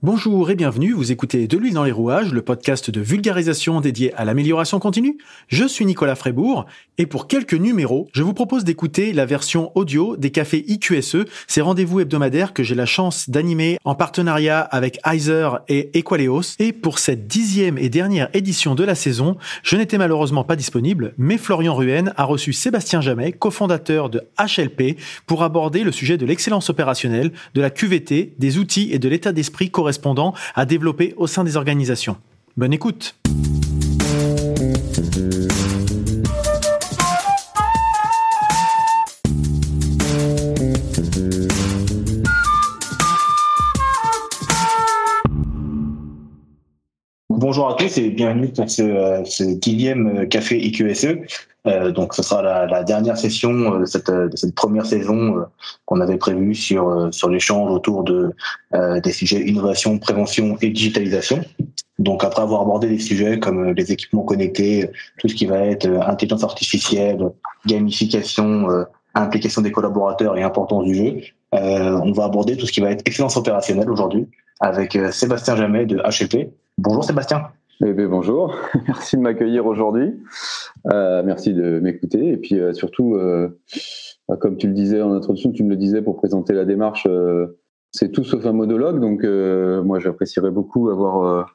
Bonjour et bienvenue, vous écoutez De l'huile dans les rouages, le podcast de vulgarisation dédié à l'amélioration continue. Je suis Nicolas Frébourg et pour quelques numéros, je vous propose d'écouter la version audio des cafés IQSE, ces rendez-vous hebdomadaires que j'ai la chance d'animer en partenariat avec Heiser et Equaleos. Et pour cette dixième et dernière édition de la saison, je n'étais malheureusement pas disponible, mais Florian Ruhen a reçu Sébastien Jamet, cofondateur de HLP, pour aborder le sujet de l'excellence opérationnelle, de la QVT, des outils et de l'état d'esprit correspondant correspondants à développer au sein des organisations. Bonne écoute Bonjour à tous et bienvenue pour ce, euh, ce dixième café IQSE. Euh, donc, ce sera la, la dernière session euh, de cette, de cette première saison euh, qu'on avait prévue sur, sur l'échange autour de, des sujets innovation, prévention et digitalisation. Donc, après avoir abordé des sujets comme les équipements connectés, tout ce qui va être intelligence artificielle, gamification, implication des collaborateurs et importance du jeu, on va aborder tout ce qui va être excellence opérationnelle aujourd'hui avec Sébastien Jamet de HLP. Bonjour Sébastien. Eh bien, bonjour, merci de m'accueillir aujourd'hui, euh, merci de m'écouter. Et puis euh, surtout, euh, comme tu le disais en introduction, tu me le disais pour présenter la démarche, c'est tout sauf un monologue, donc moi j'apprécierais beaucoup avoir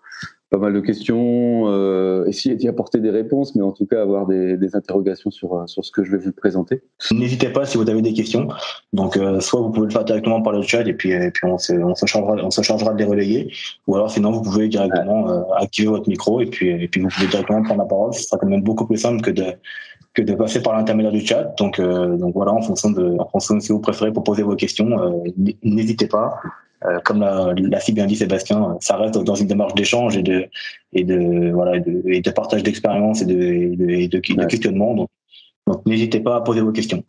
pas mal de questions, euh, essayer d'y apporter des réponses, mais en tout cas avoir des, des, interrogations sur, euh, sur ce que je vais vous présenter. N'hésitez pas si vous avez des questions. Donc, euh, soit vous pouvez le faire directement par le chat et puis, et puis on, se, on, se chargera, on se chargera de les relayer, ou alors sinon vous pouvez directement euh, activer votre micro et puis, et puis vous pouvez directement prendre la parole. Ce sera quand même beaucoup plus simple que de que de passer par l'intermédiaire du chat. Donc, euh, donc voilà, en fonction de, en fonction de si vous préférez pour poser vos questions, n'hésitez pas. Euh, comme l'a si bien dit Sébastien, ça reste dans une démarche d'échange et de et de voilà et de, et de partage d'expérience et de, et de, et de, de questionnement. Donc, donc n'hésitez pas à poser vos questions.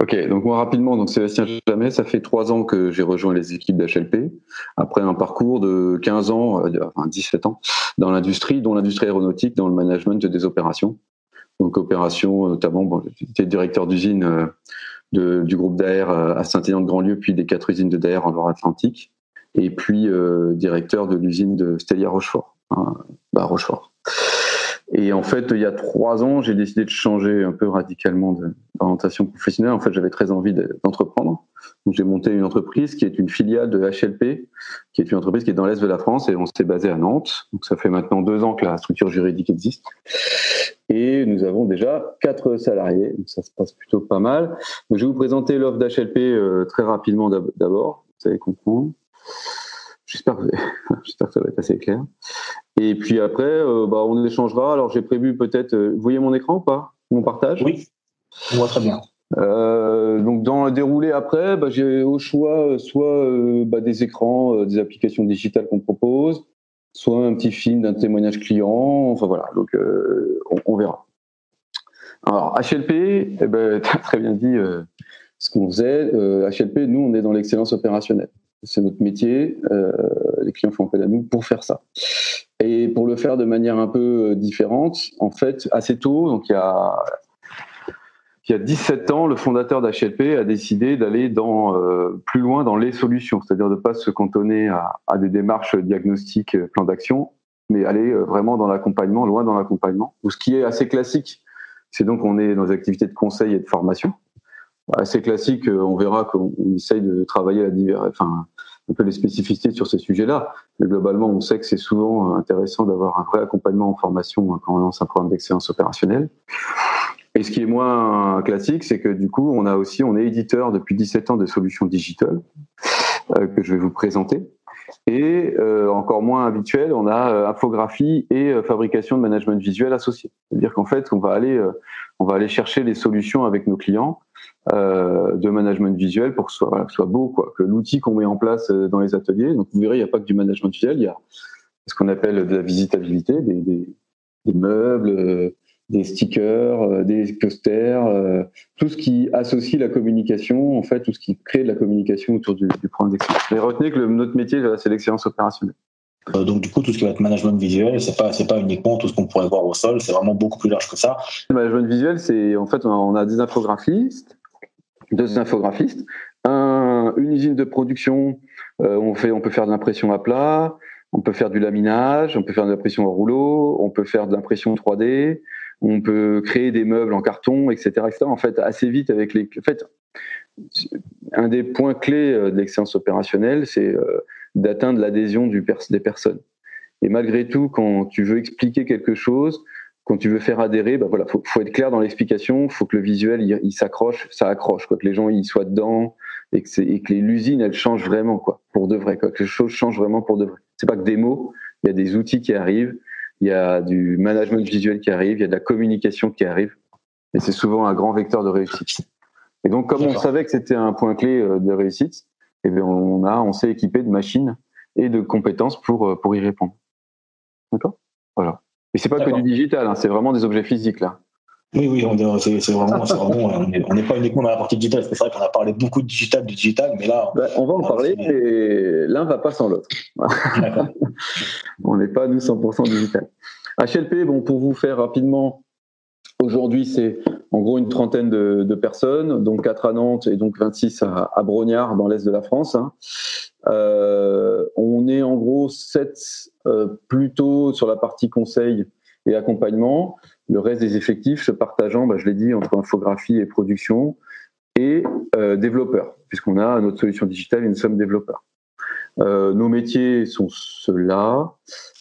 Ok, donc moi rapidement, donc Sébastien Jamais, ça fait trois ans que j'ai rejoint les équipes d'HLP, après un parcours de 15 ans, euh, enfin 17 ans, dans l'industrie, dont l'industrie aéronautique, dans le management des opérations. Donc opérations, notamment, bon, j'étais directeur d'usine euh, de, du groupe d'AR à Saint-Élion-de-Grandlieu, puis des quatre usines de d'AR en Loire-Atlantique, et puis euh, directeur de l'usine de Stelia Rochefort, hein, bah Rochefort. Et en fait, il y a trois ans, j'ai décidé de changer un peu radicalement d'orientation professionnelle. En fait, j'avais très envie d'entreprendre. Donc, j'ai monté une entreprise qui est une filiale de HLP, qui est une entreprise qui est dans l'est de la France et on s'est basé à Nantes. Donc, ça fait maintenant deux ans que la structure juridique existe. Et nous avons déjà quatre salariés. Donc, ça se passe plutôt pas mal. Donc, je vais vous présenter l'offre d'HLP euh, très rapidement d'abord. Vous allez comprendre. J'espère que, j'espère que ça va être assez clair. Et puis après, euh, bah, on échangera. Alors j'ai prévu peut-être. Euh, vous voyez mon écran ou pas? Mon partage? Oui, on voit très bien. Euh, donc dans le déroulé après, bah, j'ai au choix soit bah, des écrans, des applications digitales qu'on propose, soit un petit film d'un témoignage client. Enfin voilà, donc on, on, verra. Alors HLP, eh ben, tu as très bien dit ce qu'on faisait. HLP, nous, on est dans l'excellence opérationnelle. C'est notre métier. les clients font appel à nous pour faire ça. Et pour le faire de manière un peu euh, différente, en fait, assez tôt, donc il y a, il y a 17 ans, le fondateur d'HLP a décidé d'aller euh, plus loin dans les solutions, c'est-à-dire de ne pas se cantonner à, des démarches diagnostiques, euh, plan d'action, mais aller euh, vraiment dans l'accompagnement, loin dans l'accompagnement. Ce qui est assez classique, c'est donc on est dans des activités de conseil et de formation. Assez classique, on verra qu'on essaye de travailler à divers, enfin, un peu les spécificités sur ces sujets-là. Mais globalement, on sait que c'est souvent intéressant d'avoir un vrai accompagnement en formation hein, quand on lance un programme d'excellence opérationnelle. Et ce qui est moins classique, c'est que du coup, on a aussi, on est éditeur depuis 17 ans de solutions digitales euh, que je vais vous présenter. Et euh, encore moins habituel, on a euh, infographie et euh, fabrication de management visuel associé. C'est-à-dire qu'en fait, on va aller, euh, on va aller chercher les solutions avec nos clients euh, de management visuel pour que ce soit, voilà, que ce soit beau, quoi. Que l'outil qu'on met en place euh, dans les ateliers, donc vous verrez, il n'y a pas que du management visuel, il y a ce qu'on appelle de la visitabilité, des, des, des meubles, euh, des stickers, des posters, tout ce qui associe la communication, en fait, tout ce qui crée de la communication autour du, du programme d'excellence. Mais retenez que le, notre métier, c'est l'excellence opérationnelle. Donc du coup, tout ce qui va être management visuel, c'est pas c'est pas uniquement tout ce qu'on pourrait voir au sol, c'est vraiment beaucoup plus large que ça. Le management visuel, c'est en fait on a des infographistes, deux infographistes, un, une usine de production on fait, on peut faire de l'impression à plat, on peut faire du laminage, on peut faire de l'impression en rouleau, on peut faire de l'impression 3D, on peut créer des meubles en carton, etc., etc. En fait, assez vite avec les. En fait, un des points clés de l'excellence opérationnelle, c'est d'atteindre l'adhésion des personnes. Et malgré tout, quand tu veux expliquer quelque chose, quand tu veux faire adhérer, bah voilà, faut, faut être clair dans l'explication, faut que le visuel il, s'accroche, ça accroche, quoi, que les gens ils soient dedans et que, et que l'usine elle change vraiment, quoi, pour de vrai, quoi, que les choses changent vraiment pour de vrai. C'est pas que des mots, il y a des outils qui arrivent, il y a du management visuel qui arrive, il y a de la communication qui arrive, et c'est souvent un grand vecteur de réussite. Et donc, comme on savait que c'était un point clé euh, de réussite, eh bien, on a, on s'est équipé de machines et de compétences pour euh, pour y répondre. D'accord? Voilà. Et c'est pas que du digital, hein, c'est vraiment des objets physiques là. Oui, oui, on c'est vraiment, on n'est pas uniquement dans la partie digitale. C'est vrai qu'on a parlé beaucoup de digital, de digital, mais là, bah, on va en parler, mais l'un va pas sans l'autre. on n'est pas nous 100% digital. HLP, bon, pour vous faire rapidement, aujourd'hui c'est en gros une trentaine de, personnes, donc 4 à Nantes et donc 26 à, à Brognard dans l'est de la France. Hein. Euh, on est en gros 7 euh, plutôt sur la partie conseil et accompagnement. Le reste des effectifs se partageant, bah, je l'ai dit, entre infographie et production et euh, développeurs, puisqu'on a notre solution digitale et nous sommes développeurs. Euh, nos métiers sont ceux-là.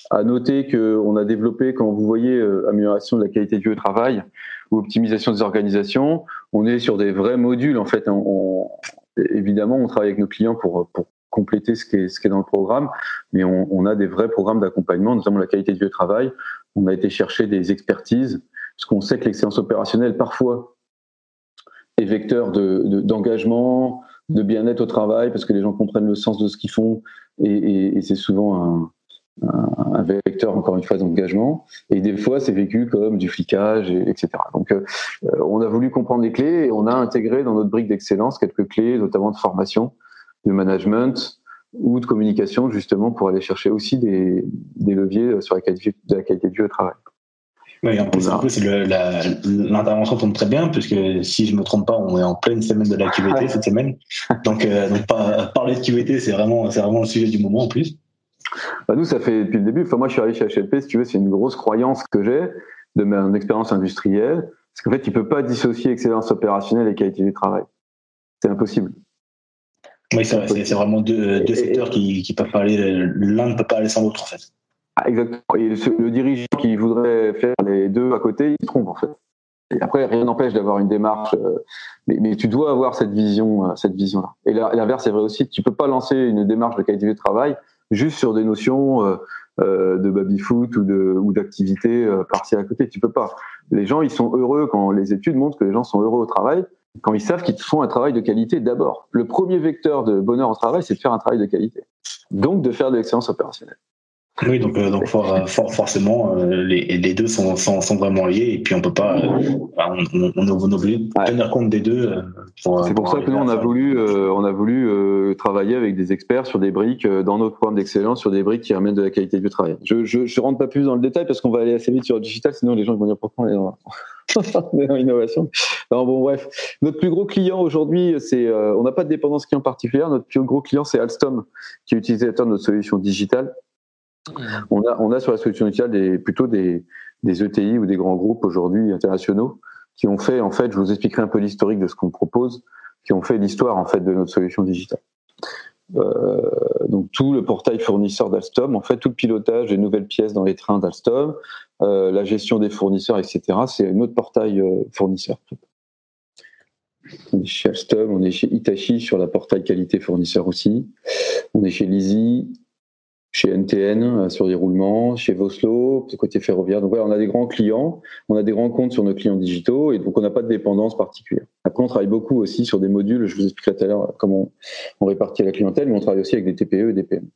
À noter qu'on a développé, quand vous voyez amélioration de la qualité du travail ou optimisation des organisations, on est sur des vrais modules. En fait, évidemment, on travaille avec nos clients pour, pour compléter ce qui est, ce qui est dans le programme, mais on, a des vrais programmes d'accompagnement, notamment la qualité du travail. On a été chercher des expertises, parce qu'on sait que l'excellence opérationnelle, parfois, est vecteur d'engagement, de, de bien-être au travail, parce que les gens comprennent le sens de ce qu'ils font, et, c'est souvent un, vecteur, encore une fois, d'engagement. Et des fois, c'est vécu comme du flicage, et, etc. Donc, euh, on a voulu comprendre les clés, et on a intégré dans notre brique d'excellence quelques clés, notamment de formation, de management ou de communication justement pour aller chercher aussi des, des leviers sur la qualité, de la qualité du travail. Oui, en plus, l'intervention tombe très bien, puisque si je ne me trompe pas, on est en pleine semaine de la QVT cette semaine. Donc, euh, donc parler de QVT, c'est vraiment, vraiment le sujet du moment en plus. Bah nous, ça fait depuis le début. Enfin, moi, je suis arrivé chez HLP, si tu veux, c'est une grosse croyance que j'ai de mon expérience industrielle. Parce qu'en fait, tu ne peux pas dissocier excellence opérationnelle et qualité du travail. C'est impossible. Oui, c'est vraiment deux, deux secteurs qui, qui peuvent pas aller, l'un ne peut pas aller sans l'autre en fait. Ah, exactement. Et le, dirigeant qui voudrait faire les deux à côté, il se trompe en fait. Et après, rien n'empêche d'avoir une démarche, euh, mais, mais, tu dois avoir cette vision, euh, cette vision-là. Et l'inverse est vrai aussi. Tu peux pas lancer une démarche de qualité de travail juste sur des notions euh, euh de baby-foot ou de ou d'activité euh, partielle à côté. Tu peux pas. Les gens, ils sont heureux quand les études montrent que les gens sont heureux au travail quand ils savent qu'ils font un travail de qualité d'abord. Le premier vecteur de bonheur au travail, c'est de faire un travail de qualité. Donc de faire de l'excellence opérationnelle. Oui, donc, euh, donc forcément, euh, les, les, deux sont, sont, sont, vraiment liés et puis on peut pas, euh, on, on, est obligé de tenir compte des deux. c'est pour ça que nous on a voulu, on a voulu travailler avec des experts sur des briques dans notre programme d'excellence sur des briques qui amènent de la qualité du travail. Je, je, je rentre pas plus dans le détail parce qu'on va aller assez vite sur le digital, sinon les gens vont dire pourquoi on est dans, dans l'innovation. Non, bon bref, notre plus gros client aujourd'hui, c'est, on n'a pas de dépendance client particulière. Notre plus gros client c'est Alstom, qui est utilisateur de notre solution digitale on a, on a sur la solution initiale des, plutôt des, des ETI ou des grands groupes aujourd'hui internationaux qui ont fait, en fait, je vous expliquerai un peu l'historique de ce qu'on propose, qui ont fait l'histoire en fait de notre solution digitale. Euh, donc tout le portail fournisseur d'Alstom, en fait tout le pilotage des nouvelles pièces dans les trains d'Alstom, euh, la gestion des fournisseurs, etc. C'est notre portail euh, fournisseur. On est chez Alstom, on est chez Hitachi sur la portail qualité fournisseur aussi. On est chez Lizzie, chez NTN euh, sur des roulements, chez Voslo, côté ferroviaire. Donc voilà, on a des grands clients, on a des grands comptes sur nos clients digitaux et donc on n'a pas de dépendance particulière. Après, on travaille beaucoup aussi sur des modules, je vous expliquerai tout à l'heure comment on, répartit la clientèle, mais on travaille aussi avec des TPE et des PME.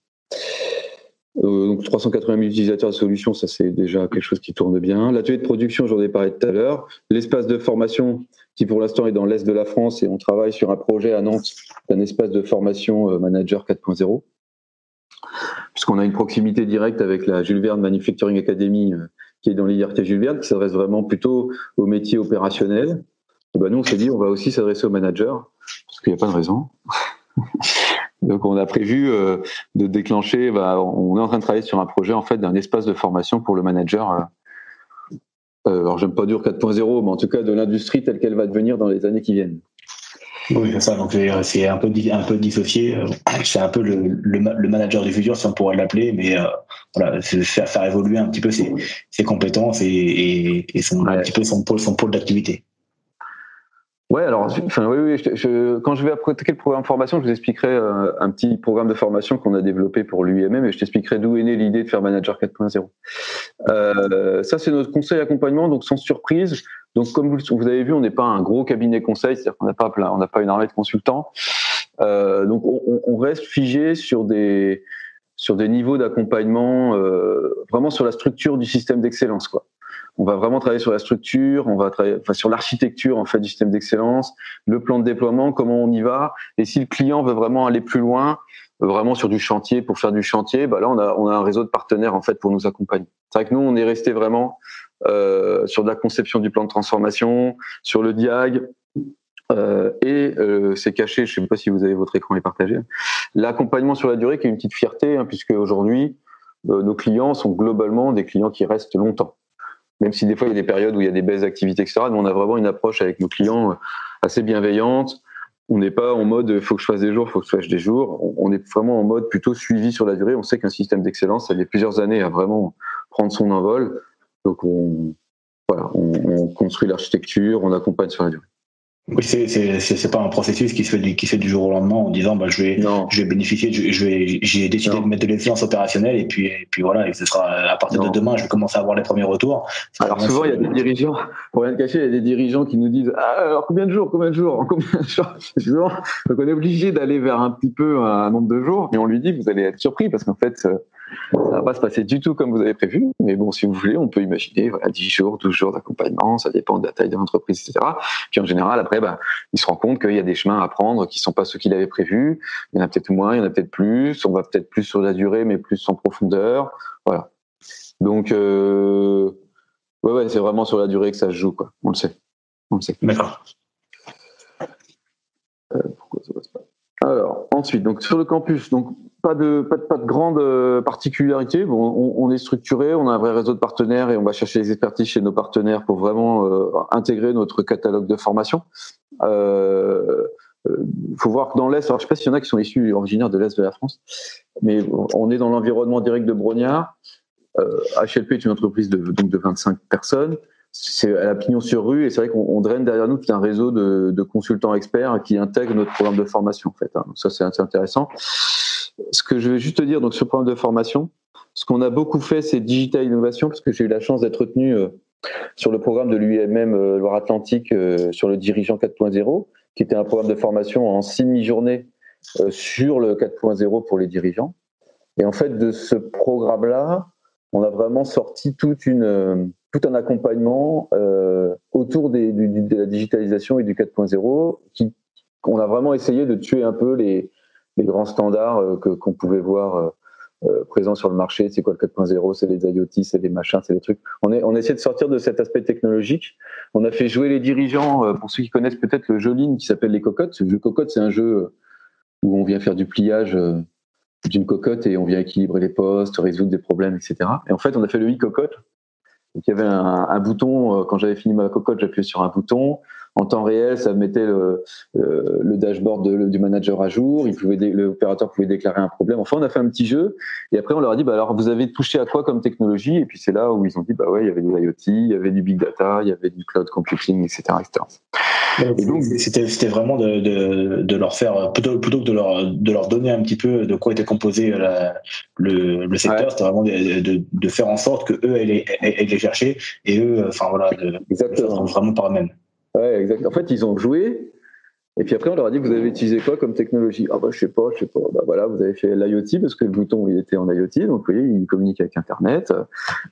Euh, donc 380 000 utilisateurs de solutions, ça c'est déjà quelque chose qui tourne bien. L'atelier de production, j'en ai parlé tout à l'heure. L'espace de formation qui pour l'instant est dans l'est de la France et on travaille sur un projet à Nantes d'un espace de formation euh, manager 4.0 puisqu'on a une proximité directe avec la Jules Verne Manufacturing Academy, euh, qui est dans l'IRT Jules Verne, qui s'adresse vraiment plutôt aux métiers opérationnels. ben nous, on s'est dit, on va aussi s'adresser aux managers, parce qu'il n'y a pas de raison. Donc on a prévu de déclencher. Bah, on est en train de travailler sur un projet en fait d'un espace de formation pour le manager. alors j'aime pas dire 4.0, mais en tout cas de l'industrie telle qu'elle va devenir dans les années qui viennent. Oui, c'est ça. Donc c'est un peu un peu dissocié. C'est un peu le, le, manager du futur, si on pourrait l'appeler, mais euh, voilà, faire, faire évoluer un petit peu ses, ses compétences et, et, et son, un petit peu son pôle son pôle d'activité. Ouais, alors, enfin, oui, oui, je, quand je vais attaquer le programme de formation, je vous expliquerai euh, un petit programme de formation qu'on a développé pour l'UIMM et je t'expliquerai d'où est née l'idée de faire Manager 4.0. Euh, ça, c'est notre conseil accompagnement, donc sans surprise. Donc, comme vous, vous avez vu, on n'est pas un gros cabinet conseil, c'est-à-dire qu'on n'a pas plein, on n'a pas une armée de consultants. Euh, donc, on, on, reste figé sur des sur des niveaux d'accompagnement, euh, vraiment sur la structure du système d'excellence, quoi on va vraiment travailler sur la structure, on va travailler enfin, sur l'architecture en fait du système d'excellence, le plan de déploiement, comment on y va, et si le client veut vraiment aller plus loin, vraiment sur du chantier pour faire du chantier, bah là on a on a un réseau de partenaires en fait pour nous accompagner. C'est vrai que nous on est resté vraiment euh, sur de la conception du plan de transformation, sur le diag. Euh, et euh, c'est caché, je ne sais pas si vous avez votre écran et partagé, l'accompagnement sur la durée qui est une petite fierté, hein, puisque aujourd'hui, euh, nos clients sont globalement des clients qui restent longtemps même si des fois il y a des périodes où il y a des baisses d'activité, etc. Mais on a vraiment une approche avec nos clients euh, assez bienveillante. On n'est pas en mode faut que je fasse des jours, faut que je fasse des jours. On est vraiment en mode plutôt suivi sur la durée. On sait qu'un système d'excellence, ça met plusieurs années à vraiment prendre son envol. Donc on, voilà, on construit l'architecture, on accompagne sur la durée. Oui, c'est c'est pas un processus qui se fait du qui se fait du jour au lendemain en disant bah je vais je vais bénéficier je, vais j'ai décidé de mettre de l'excellence opérationnelle et puis et puis voilà et ce sera à partir de demain je vais commencer à avoir les premiers retours. Alors souvent il y a des dirigeants pour rien cacher il y a des dirigeants qui nous disent ah, alors combien de jours combien de jours combien de jours? Donc on est obligé d'aller vers un petit peu un nombre de jours mais on lui dit vous allez être surpris parce qu'en fait ça va pas se passer du tout comme vous avez prévu, mais bon, si vous voulez, on peut imaginer voilà, 10 jours, 12 jours d'accompagnement, ça dépend de la taille de l'entreprise, etc. Puis en général, après, bah, il se rend compte qu'il y a des chemins à prendre qui sont pas ceux qu'il avait prévus. Il y en a peut-être moins, il y en a peut-être plus. On va peut-être plus sur la durée, mais plus en profondeur. Voilà. Donc, euh, ouais, ouais, c'est vraiment sur la durée que ça se joue, quoi. On le sait. On le sait. D'accord. Euh, pourquoi ça passe pas? Alors, ensuite, donc sur le campus, donc pas de pas de, pas de grande euh, particularité. Bon, on, on, est structuré, on a un vrai réseau de partenaires et on va chercher les expertises chez nos partenaires pour vraiment euh, intégrer notre catalogue de formation. Euh, euh faut voir que dans l'Est, alors je sais pas s'il y en a qui sont issus originaires de l'Est de la France, mais on est dans l'environnement direct de Brognard. HLP est une entreprise de, donc de 25 personnes. C'est à la pignon sur rue et c'est vrai qu'on draine derrière nous tout un réseau de, de, consultants experts qui intègrent notre programme de formation en fait. Hein. Ça c'est intéressant ce que je vais juste te dire, donc sur le programme de formation, ce qu'on a beaucoup fait, c'est digital innovation, parce que j'ai eu la chance d'être retenu euh, sur le programme de l'UMM euh, Loire-Atlantique euh, sur le dirigeant 4.0, qui était un programme de formation en six demi-journées sur le 4.0 pour les dirigeants. Et en fait, de ce programme-là, on a vraiment sorti toute une, tout un accompagnement autour de la digitalisation et du 4.0, qui on a vraiment essayé de tuer un peu les, les grands standards euh, que qu'on pouvait voir euh, euh, présents sur le marché. C'est quoi le 4.0 C'est les IoT, c'est les machins, c'est les trucs. On, est, on essaie de sortir de cet aspect technologique. On a fait jouer les dirigeants, pour ceux qui connaissent peut-être le jeu ligne qui s'appelle les cocottes. Le jeu cocotte, c'est un jeu où on vient faire du pliage d'une cocotte et on vient équilibrer les postes, résoudre des problèmes, etc. Et en fait, on a fait le e-cocotte. Donc, il y avait un, un bouton, quand j'avais fini ma cocotte, j'appuyais sur un bouton en temps réel, ça mettait le, euh, le dashboard de, du manager à jour. Il pouvait, l'opérateur pouvait déclarer un problème. Enfin, on a fait un petit jeu et après on leur a dit, bah alors vous avez touché à quoi comme technologie? Et puis c'est là où ils ont dit, bah ouais, il y avait du IoT, il y avait du big data, il y avait du cloud computing, etc., Et donc c'était c'était vraiment de, de, de, leur faire plutôt plutôt que de leur de leur donner un petit peu de quoi était composé la, le, le secteur, c'était vraiment de, de, faire en sorte que eux allaient, les chercher et eux enfin voilà de, Exactement. vraiment par eux-mêmes. Ouais, exact. En fait, ils ont joué. Et puis après, on leur a dit, vous avez utilisé quoi comme technologie? Ah bah je sais pas, je sais pas. Bah voilà, vous avez fait l'IoT parce que le bouton il était en IoT, donc vous voyez, il communique avec Internet.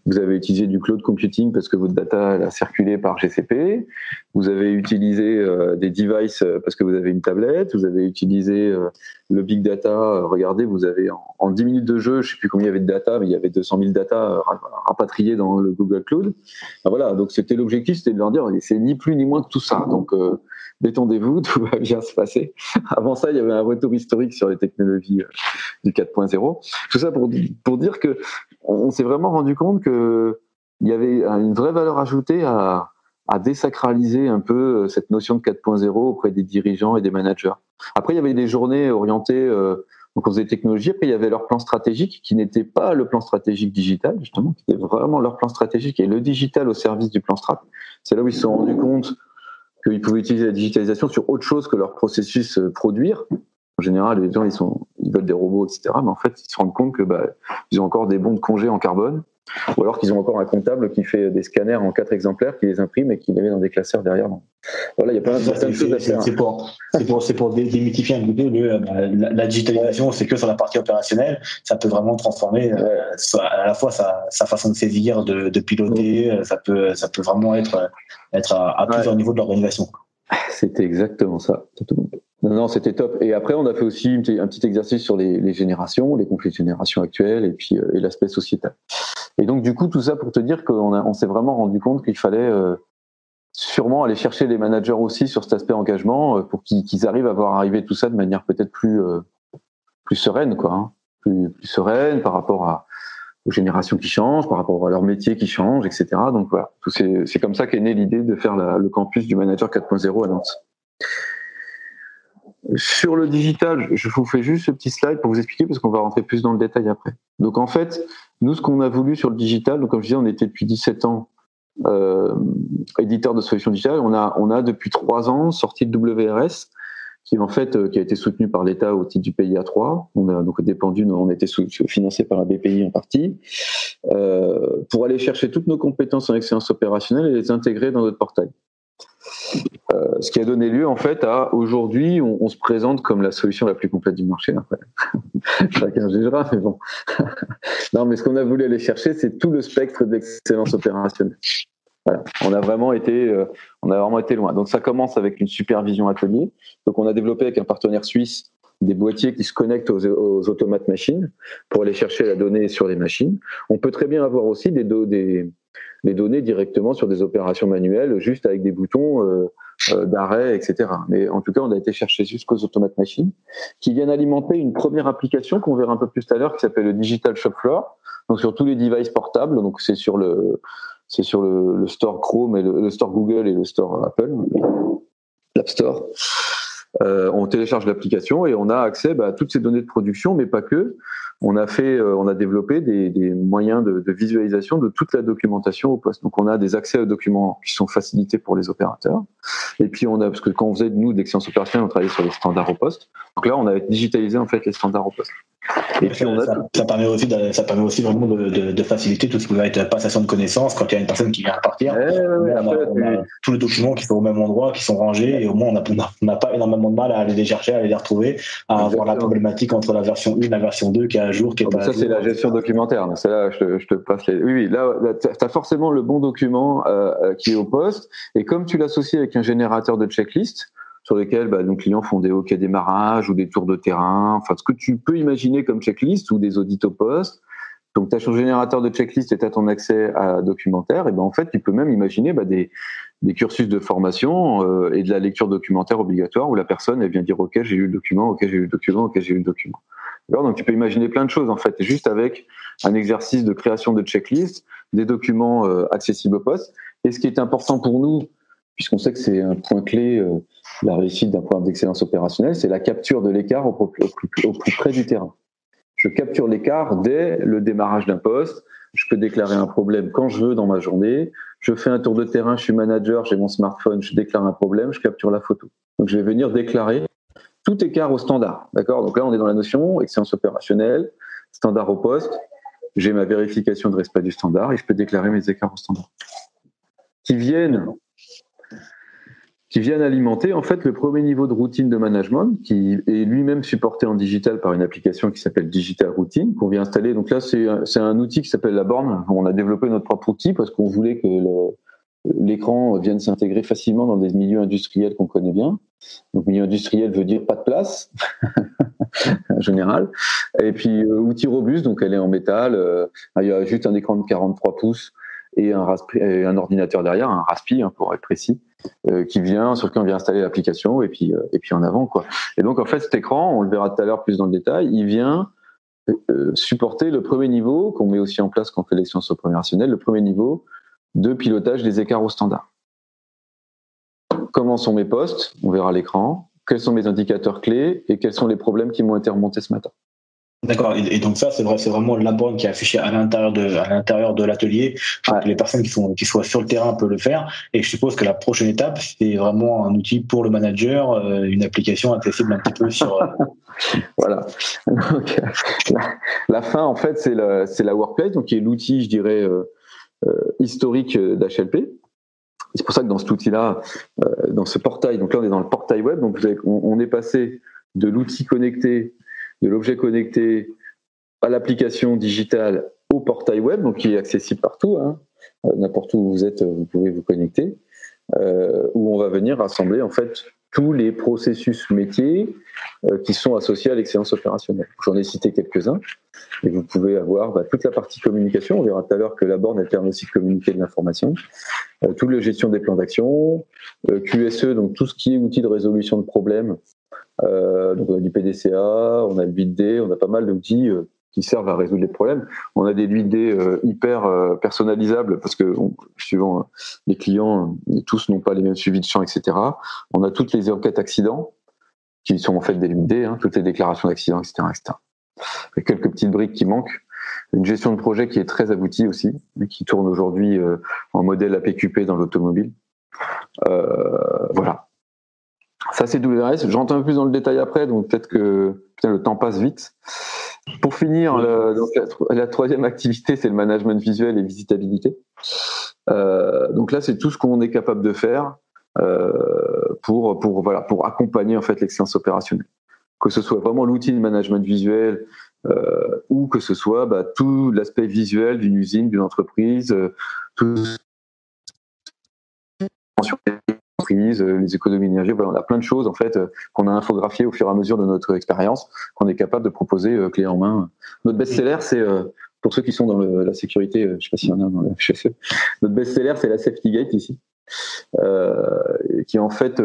Vous avez utilisé du cloud computing parce que votre data elle a circulé par GCP. Vous avez utilisé euh, des devices euh, parce que vous avez une tablette. Vous avez utilisé euh, le big data. Regardez, vous avez en, 10 minutes de jeu, je sais plus combien il y avait de data, mais il y avait 200 000 data rapatriés dans le Google Cloud. Ben voilà, donc c'était l'objectif, c'était de leur dire, c'est ni plus ni moins que tout ça. Donc détendez-vous, tout va bien se passer. Avant ça, il y avait un retour historique sur les technologies du 4.0. Tout ça pour, pour dire que on s'est vraiment rendu compte que il y avait une vraie valeur ajoutée à, à désacraliser un peu euh, cette notion de 4.0 auprès des dirigeants et des managers. Après, il y avait des journées orientées euh, aux technologies. Après, il y avait leur plan stratégique qui n'était pas le plan stratégique digital, justement, qui était vraiment leur plan stratégique et le digital au service du plan strat. C'est là où ils se sont rendus compte qu'ils pouvaient utiliser la digitalisation sur autre chose que leur processus euh, produire. En général, les gens ils sont, ils veulent des robots, etc. Mais en fait, ils se rendent compte que bah, ils ont encore des bons de congé en carbone ou alors qu'ils ont encore un comptable qui fait des scanners en quatre exemplaires, qui les imprime et qui les met dans des classeurs derrière. Voilà, il y a plein, de choses à faire. C'est pour, pour, pour démythifier un peu le, la, la, digitalisation, c'est que sur la partie opérationnelle, ça peut vraiment transformer euh, à la fois sa, sa, façon de saisir, de, de piloter, euh, ça peut, ça peut vraiment être, être à, plusieurs niveaux de l'organisation. C'était exactement ça. Non, non, c'était top. Et après, on a fait aussi un petit exercice sur les, générations, les conflits de génération actuels et puis euh, l'aspect sociétal. Et donc, du coup, tout ça pour te dire qu'on on s'est vraiment rendu compte qu'il fallait euh, sûrement aller chercher les managers aussi sur cet aspect engagement euh, pour qu'ils arrivent à voir arriver tout ça de manière peut-être plus plus sereine, quoi, hein. plus, sereine par rapport à, générations qui changent, par rapport à leur métier qui change, etc. Donc voilà, c'est comme ça qu'est née l'idée de faire le campus du manager 4.0 à Nantes. Sur le digital, je vous fais juste ce petit slide pour vous expliquer parce qu'on va rentrer plus dans le détail après. Donc en fait, nous, ce qu'on a voulu sur le digital, comme je disais, on était depuis 17 ans euh, éditeur de solutions digitales. On a, depuis trois ans sorti le WRS, qui en fait euh, qui a été soutenu par l'État au titre du PIA 3. On a donc dépendu, on a été financé par la BPI en partie, euh, pour aller chercher toutes nos compétences en excellence opérationnelle et les intégrer dans notre portail. Euh, ce qui a donné lieu en fait à aujourd'hui, on, se présente comme la solution la plus complète du marché. Après. Chacun jugera, mais bon. non, mais ce qu'on a voulu aller chercher, c'est tout le spectre d'excellence opérationnelle. Voilà. On a vraiment été, on a vraiment été loin. Donc ça commence avec une supervision atelier. Donc on a développé avec un partenaire suisse des boîtiers qui se connectent aux, aux automates machines pour aller chercher la donnée sur les machines. On peut très bien avoir aussi des, données directement sur des opérations manuelles, juste avec des boutons euh, euh, d'arrêt, etc. Mais en tout cas, on a été chercher jusqu'aux automates machines, qui viennent alimenter une première application qu'on verra un peu plus tout à l'heure, qui s'appelle le Digital Shop Floor, donc sur tous les devices portables. Donc c'est sur le c'est sur le, store Chrome et le, store Google et le store Apple, l'App Store. Euh, on télécharge l'application et on a accès bah, à toutes ces données de production, mais pas que on a fait, euh, on a développé des, des moyens de, de, visualisation de toute la documentation au poste. Donc on a des accès aux documents qui sont facilités pour les opérateurs. Et puis on a, parce que quand on faisait nous de l'excellence opérationnelle, on travaillait sur les standards au poste. Donc là, on a digitalisé en fait les standards au poste. Et puis on a ça, permet aussi, de, ça permet aussi vraiment de, de, de, faciliter tout ce qui va être passation de connaissances quand il y a une personne qui vient à partir. on, a, tous les documents qui sont au même endroit, qui sont rangés, et au moins on n'a pas énormément de mal à aller les chercher, à aller les retrouver, à avoir la problématique entre la version 1 et la version 2 qui est à jour, qui est ah, Ça c'est la gestion documentaire. C'est là, je te, je te passe les. Oui, oui, là, tu as forcément le bon document euh, euh, qui est au poste, et comme tu l'associes avec un générateur de checklist, sur lesquels bah, nos clients font des hockey démarrage ou des tours de terrain, enfin ce que tu peux imaginer comme checklist ou des audits au poste. Donc tu as ton générateur de checklist et tu as ton accès à documentaire, et ben en fait tu peux même imaginer bah, des, des cursus de formation euh, et de la lecture documentaire obligatoire où la personne elle vient dire ok j'ai eu le document, ok j'ai eu le document, ok j'ai eu le document. Donc tu peux imaginer plein de choses en fait, juste avec un exercice de création de checklist, des documents euh, accessibles au poste. Et ce qui est important pour nous, puisqu'on sait que c'est un point clé, euh, la réussite d'un point d'excellence opérationnelle, c'est la capture de l'écart au plus près du terrain. Je capture l'écart dès le démarrage d'un poste. Je peux déclarer un problème quand je veux dans ma journée. Je fais un tour de terrain, je suis manager, j'ai mon smartphone, je déclare un problème, je capture la photo. Donc je vais venir déclarer tout écart au standard. D'accord? Donc là, on est dans la notion excellence opérationnelle, standard au poste. J'ai ma vérification de respect du standard et je peux déclarer mes écarts au standard. Qui viennent qui viennent alimenter en fait le premier niveau de routine de management qui est lui-même supporté en digital par une application qui s'appelle Digital Routine qu'on vient installer. Donc là, c'est un outil qui s'appelle la borne. On a développé notre propre outil parce qu'on voulait que l'écran vient s'intégrer facilement dans des milieux industriels qu'on connaît bien. Donc milieu industriel veut dire pas de place en général. Et puis euh, outil robuste, donc elle est en métal. Euh, il y a juste un écran de 43 pouces et un, ordinateur derrière, un Raspi hein, pour être précis, euh, qui vient sur lequel on vient installer l'application et puis et puis en avant quoi. Et donc en fait cet écran, on le verra tout à l'heure plus dans le détail, il vient supporter le premier niveau qu'on met aussi en place quand on fait l'extension opérationnelle, le premier niveau de pilotage des écarts au standard. Comment sont mes postes? On verra l'écran. Quels sont mes indicateurs clés et quels sont les problèmes qui m'ont été remontés ce matin? D'accord. Et, donc ça, c'est vrai, c'est vraiment la borne qui est affichée à l'intérieur de, à l'intérieur de l'atelier. Les personnes qui sont, qui soient sur le terrain peuvent le faire. Et je suppose que la prochaine étape, c'est vraiment un outil pour le manager, euh, une application accessible un petit peu sur. Euh, voilà. Donc, la, fin, en fait, c'est la, c'est la workplace, donc qui est l'outil, je dirais, euh, historique d'HLP. C'est pour ça que dans cet outil-là, dans ce portail, donc là on est dans le portail web, donc on est passé de l'outil connecté de l'objet connecté à l'application digitale au portail web, donc qui est accessible partout. Hein. Euh, n'importe où vous êtes, vous pouvez vous connecter, euh, où on va venir rassembler en fait tous les processus métiers euh, qui sont associés à l'excellence opérationnelle. J'en ai cité quelques-uns, et vous pouvez avoir bah, toute la partie communication. On verra tout à l'heure que la borne elle permet aussi de communiquer de l'information, euh, toute la gestion des plans d'action, QSE, donc tout ce qui est outil de résolution de problèmes euh, donc on a du PDCA, on a le 8D, on a pas mal d'outils euh, qui servent à résoudre les problèmes. On a des 8D euh, hyper personnalisables parce que suivant les clients, tous n'ont pas les mêmes suivis de champ, etc. On a toutes les enquêtes accidents qui sont en fait des 8D, hein, toutes les déclarations d'accidents, etc., etc. A quelques petites briques qui manquent. Une gestion de projet qui est très aboutie aussi, mais qui tourne aujourd'hui en modèle APQP dans l'automobile. voilà. Ça, c'est WRS. J'entends un peu plus dans le détail après, donc peut-être que le temps passe vite. Pour finir, la, troisième activité, c'est le management visuel et visitabilité. Euh, donc là, c'est tout ce qu'on est capable de faire euh, pour, pour, voilà, pour accompagner en fait l'excellence opérationnelle. Que ce soit vraiment l'outil de management visuel euh, ou que ce soit bah, tout l'aspect visuel d'une usine, d'une entreprise, tout euh, les économies d'énergie. Voilà, on a plein de choses en fait euh, qu'on a infographiées au fur et à mesure de notre expérience, qu'on est capable de proposer euh, clé en main. Notre best-seller, c'est pour ceux qui sont dans la sécurité, je sais pas s'il y en a dans le HSE, notre best-seller, c'est la Safety Gate ici, qui en fait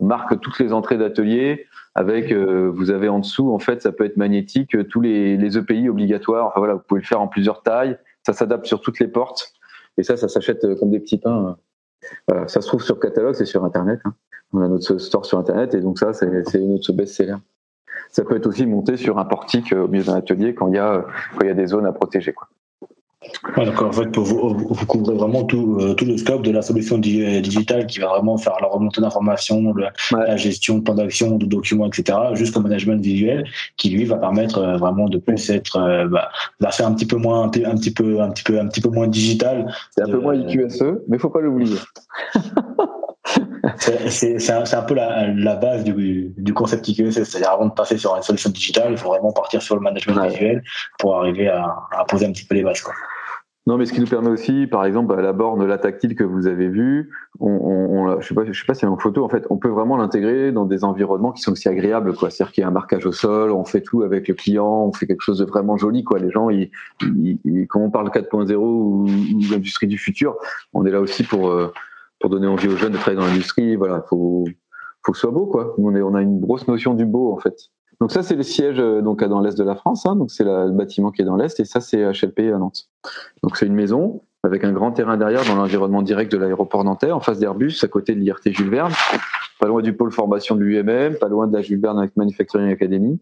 marque toutes les entrées d'ateliers. Avec, vous avez en dessous, en fait, ça peut être magnétique, tous les, les EPI obligatoires. Enfin voilà, vous pouvez le faire en plusieurs tailles. Ça s'adapte sur toutes les portes. Et ça, ça s'achète comme des petits pains ça se trouve sur catalogue, c'est sur Internet. Hein. On a notre store sur Internet et donc ça, c'est notre best-seller. Ça peut être aussi monté sur un portique euh, au milieu d'un atelier quand il y a a des zones à protéger. Donc en fait, vous, vous couvrez vraiment tout, euh, tout, le scope de la solution euh, digitale qui va vraiment faire la remontée d'informations, la gestion de plan d'action, de documents, etc., jusqu'au management visuel, qui lui va permettre vraiment de plus être, bah, va faire un petit peu moins, un petit peu, un petit peu, un petit peu moins digital. C'est un peu moins IQSE, mais faut pas l'oublier. c'est un, un, peu la, la base du, du concept IQS, c'est-à-dire avant de passer sur une solution digitale, il faut vraiment partir sur le management visuel pour arriver à, à, poser un petit peu les bases. Quoi. Non, mais ce qui nous permet aussi, par exemple, la borne, la tactile que vous avez vue, on, on, je sais pas, je sais pas si c'est en photo, en fait, on peut vraiment l'intégrer dans des environnements qui sont aussi agréables, quoi. C'est-à-dire qu'il y a un marquage au sol, on fait tout avec le client, on fait quelque chose de vraiment joli, quoi. Les gens, ils, ils, quand on parle 4.0 ou, ou l'industrie du futur, on est là aussi pour euh, pour donner envie aux jeunes de travailler dans l'industrie. Voilà, faut faut que ce soit beau, quoi. On, est, on a une grosse notion du beau, en fait. Donc ça, c'est le siège euh, donc dans l'est de la France. Hein, donc c'est le bâtiment qui est dans l'est, et ça, c'est HLP à Nantes. Donc c'est une maison avec un grand terrain derrière dans l'environnement direct de l'aéroport nantais, en face d'Airbus, à côté de l'IRT Jules Verne, pas loin du pôle formation de l'UMM, pas loin de la Jules Verne Manufacturing Academy.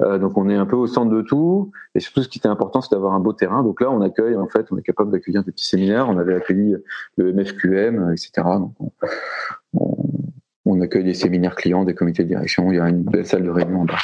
Euh, donc on est un peu au centre de tout, et surtout ce qui était important, c'est d'avoir un beau terrain. Donc là, on accueille, en fait, on est capable d'accueillir des petits séminaires. On avait accueilli le MFQM, etc. Donc on, on, accueille des séminaires clients, des comités de direction. Il y a une belle salle de réunion en bas.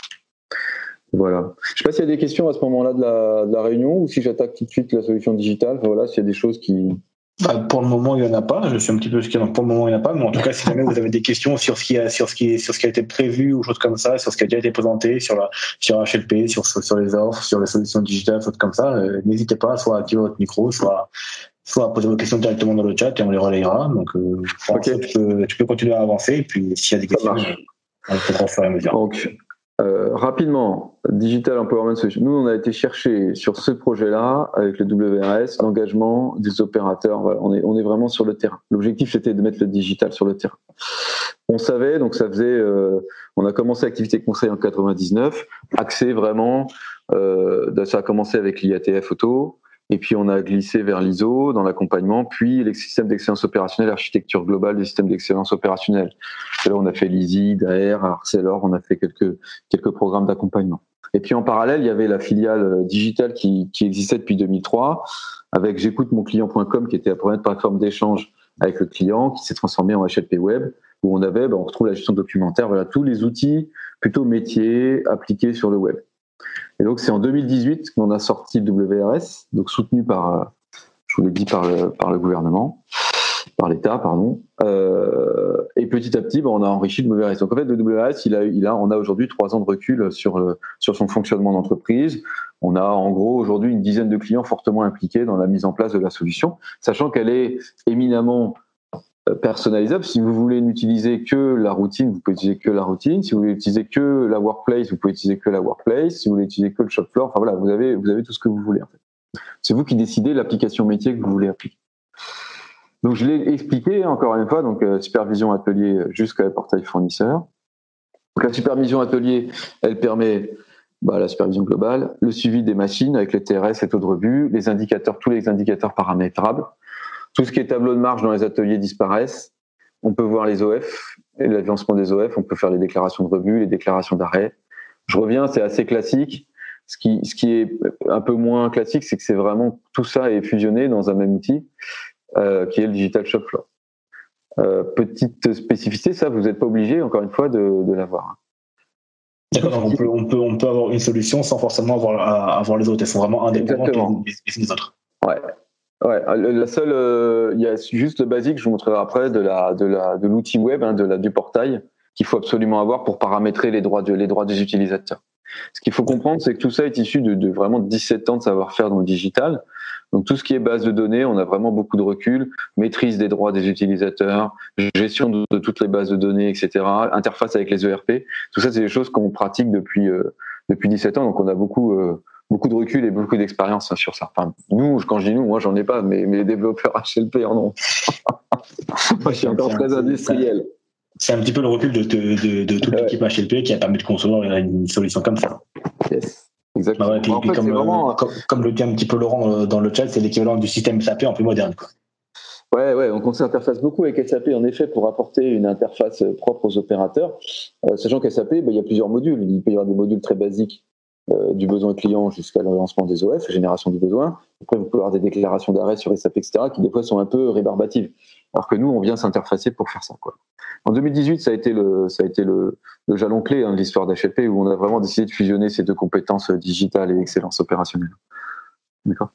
Voilà. Je sais pas s'il y a des questions à ce moment-là de la, réunion ou si j'attaque tout de suite la solution digitale. voilà, s'il y a des choses qui, bah, pour le moment, il n'y en a pas. Je suis un petit peu ce qu'il y a. Pour le moment, il n'y en a pas. Mais en tout cas, si jamais vous avez des questions sur ce qui a, sur ce qui sur ce qui a été prévu ou choses comme ça, sur ce qui a déjà été présenté, sur la, sur HLP, sur, sur les offres, sur les solutions digitales, choses comme ça, euh, n'hésitez pas, soit à activer votre micro, soit, soit poser vos questions directement dans le chat et on les relayera. Donc, tu, peux, continuer à avancer. Et puis, s'il y a des questions, on fera au et mesure. Donc, rapidement, Digital Empowerment Solution. Nous, on a été chercher sur ce projet-là, avec le WRS, l'engagement des opérateurs. on, est, on est vraiment sur le terrain. L'objectif, c'était de mettre le digital sur le terrain. On savait, donc ça faisait, euh, on a commencé l'activité conseil en 99, axé vraiment, euh, ça a commencé avec l'IATF auto, et puis on a glissé vers l'ISO dans l'accompagnement, puis les systèmes d'excellence opérationnelle, l'architecture globale des systèmes d'excellence opérationnelle. là, on a fait l'ISI, DAER, Arcelor, on a fait quelques quelques programmes d'accompagnement. Et puis en parallèle, il y avait la filiale euh, digitale qui, qui existait depuis 2003, avec j'écoute mon client.com, qui était la première plateforme d'échange avec le client, qui s'est transformé en HLP Web où on avait, ben, on retrouve la gestion documentaire, voilà, tous les outils plutôt métiers appliqués sur le web. Et donc c'est en 2018 qu'on a sorti WRS, donc soutenu par, euh, je vous l'ai dit par le, par le gouvernement, par l'État, pardon. Euh, et petit à petit, ben, on a enrichi WRS. Donc en fait, le WRS, il a, il a, on a aujourd'hui trois ans de recul sur sur son fonctionnement d'entreprise. On a en gros aujourd'hui une dizaine de clients fortement impliqués dans la mise en place de la solution, sachant qu'elle est éminemment personnalisable. Si vous voulez n'utiliser que la routine, vous pouvez utiliser que la routine. Si vous voulez utiliser que la workplace, vous pouvez utiliser que la workplace. Si vous voulez utiliser que le shop floor, enfin voilà, vous avez vous avez tout ce que vous voulez. C'est vous qui décidez l'application métier que vous voulez appliquer. Donc je l'ai expliqué encore une fois, donc euh, supervision atelier jusqu'à portail fournisseur. Donc la supervision atelier, elle permet bah, la supervision globale, le suivi des machines avec les TRS et taux de revue, les indicateurs, tous les indicateurs paramétrables, tout ce qui est tableau de marge dans les ateliers disparaissent. On peut voir les OF et l'avancement des OF. On peut faire les déclarations de revue, les déclarations d'arrêt. Je reviens, c'est assez classique. Ce qui, ce qui est un peu moins classique, c'est que c'est vraiment tout ça est fusionné dans un même outil euh, qui est le Digital Shop Floor. Euh, petite spécificité, ça, vous n'êtes pas obligé, encore une fois, de, de l'avoir. D'accord, on peut, on, peut, on peut avoir une solution sans forcément avoir, avoir les autres. Elles sont vraiment indépendantes les, les autres. Ouais, Ouais, euh, la seule, euh, il y a juste le basique, je vous montrerai après, de la, de la, de l'outil web, hein, de la, du portail, qu'il faut absolument avoir pour paramétrer les droits, de, les droits des utilisateurs. Ce qu'il faut comprendre, c'est que tout ça est issu de, de vraiment 17 ans de savoir-faire dans le digital. Donc tout ce qui est base de données, on a vraiment beaucoup de recul, maîtrise des droits des utilisateurs, gestion de, toutes les bases de données, etc., interface avec les ERP. Tout ça, c'est des choses qu'on pratique depuis euh, depuis 17 ans. Donc on a beaucoup beaucoup de recul et beaucoup d'expérience hein, sur ça. Enfin, nous, quand je dis nous, moi j'en ai pas, mais, les développeurs HLP en ont. moi, je suis encore très industriel. C'est un petit peu le recul de, de, de, toute l'équipe HLP qui a permis de concevoir une solution comme ça. Yes. Exactement. comme, le dit un petit peu Laurent euh, dans le chat, c'est l'équivalent du système SAP en plus moderne. Quoi. Ouais, ouais, on s'interface beaucoup avec SAP en effet pour apporter une interface propre aux opérateurs. Euh, sachant qu'SAP, bah, il y a plusieurs modules. Il peut y avoir des modules très basiques euh, du besoin client jusqu'à le lancement des OF, génération du besoin. Après, vous pouvez avoir des déclarations d'arrêt sur SAP, etc., qui des fois sont un peu rébarbatives. Alors que nous, on vient s'interfacer pour faire ça. En 2018, ça a été le, ça a été le jalon clé hein, de l'histoire d'HLP, où on a vraiment décidé de fusionner ces deux compétences digitales et excellence opérationnelle. D'accord?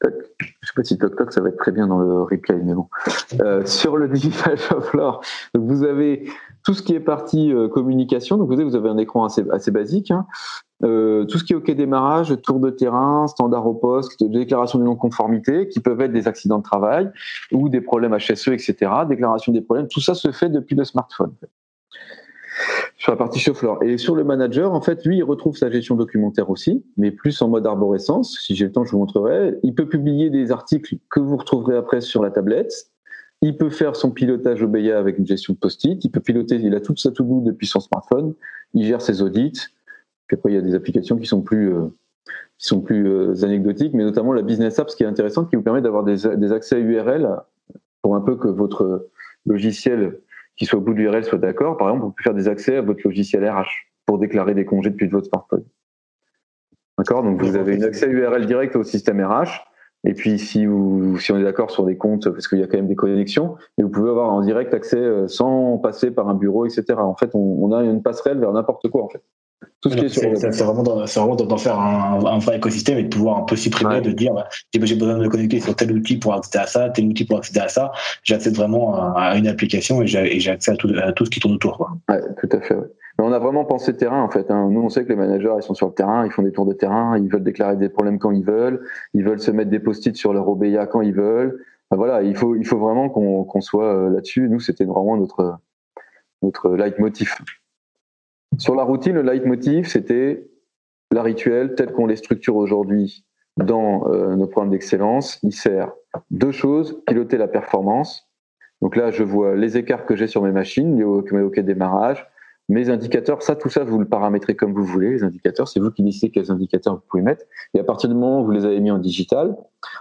Toc. Je sais pas si toc toc ça va être très bien dans le replay, mais bon. Euh, sur le digital shop floor, vous avez tout ce qui est partie euh, communication. Donc vous avez, vous avez un écran assez, assez basique. Hein. Euh, tout ce qui est OK démarrage, tour de terrain, standard au poste, déclaration de non-conformité, qui peuvent être des accidents de travail ou des problèmes HSE, etc. Déclaration des problèmes. Tout ça se fait depuis le smartphone sur la partie show floor. Et sur le manager, en fait, lui, il retrouve sa gestion documentaire aussi, mais plus en mode arborescence. Si j'ai le temps, je vous montrerai. Il peut publier des articles que vous retrouverez après sur la tablette. Il peut faire son pilotage OBEA avec une gestion de post-it. Il peut piloter, il a tout ça tout bout depuis son smartphone. Il gère ses audits. Puis après, il y a des applications qui sont plus, euh, qui sont plus euh, anecdotiques, mais notamment la Business App, ce qui est intéressant, qui vous permet d'avoir des, des accès à URL pour un peu que votre logiciel qui soit au bout de l'URL soit d'accord. Par exemple, on peut faire des accès à votre logiciel RH pour déclarer des congés depuis votre smartphone. D'accord? Donc vous avez une accès URL direct au système RH. Et puis si, vous, si on est d'accord sur des comptes, parce qu'il y a quand même des connexions, mais vous pouvez avoir en direct accès euh, sans passer par un bureau, etc. En fait, on a une passerelle vers n'importe quoi en fait. C'est vraiment d'en faire un, vrai écosystème et de pouvoir un peu supprimer, de dire j'ai besoin de me connecter sur tel outil pour accéder à ça, tel outil pour accéder à ça. J'accède vraiment à, une application et j'ai accès à tout, ce qui tourne autour. Quoi. Ouais, tout à fait. Mais on a vraiment pensé terrain en fait. Hein. Nous, on sait que les managers, ils sont sur le terrain, ils font des tours de terrain, ils veulent déclarer des problèmes quand ils veulent, ils veulent se mettre des post-it sur leur OBIA quand ils veulent. voilà, il faut, il faut vraiment qu'on soit euh, là-dessus. Nous, c'était vraiment notre, notre leitmotiv. Sur la routine, le leitmotiv, c'était la rituelle telle qu'on les structure aujourd'hui dans euh, nos programmes d'excellence. Il sert deux choses, piloter la performance. Donc là, je vois les écarts que j'ai sur mes machines, mes hockey démarrage, mes indicateurs, ça, tout ça, vous le paramétrez comme vous voulez. Les indicateurs, c'est vous qui décidez quels indicateurs vous pouvez mettre. Et à partir du moment où vous les avez mis en digital,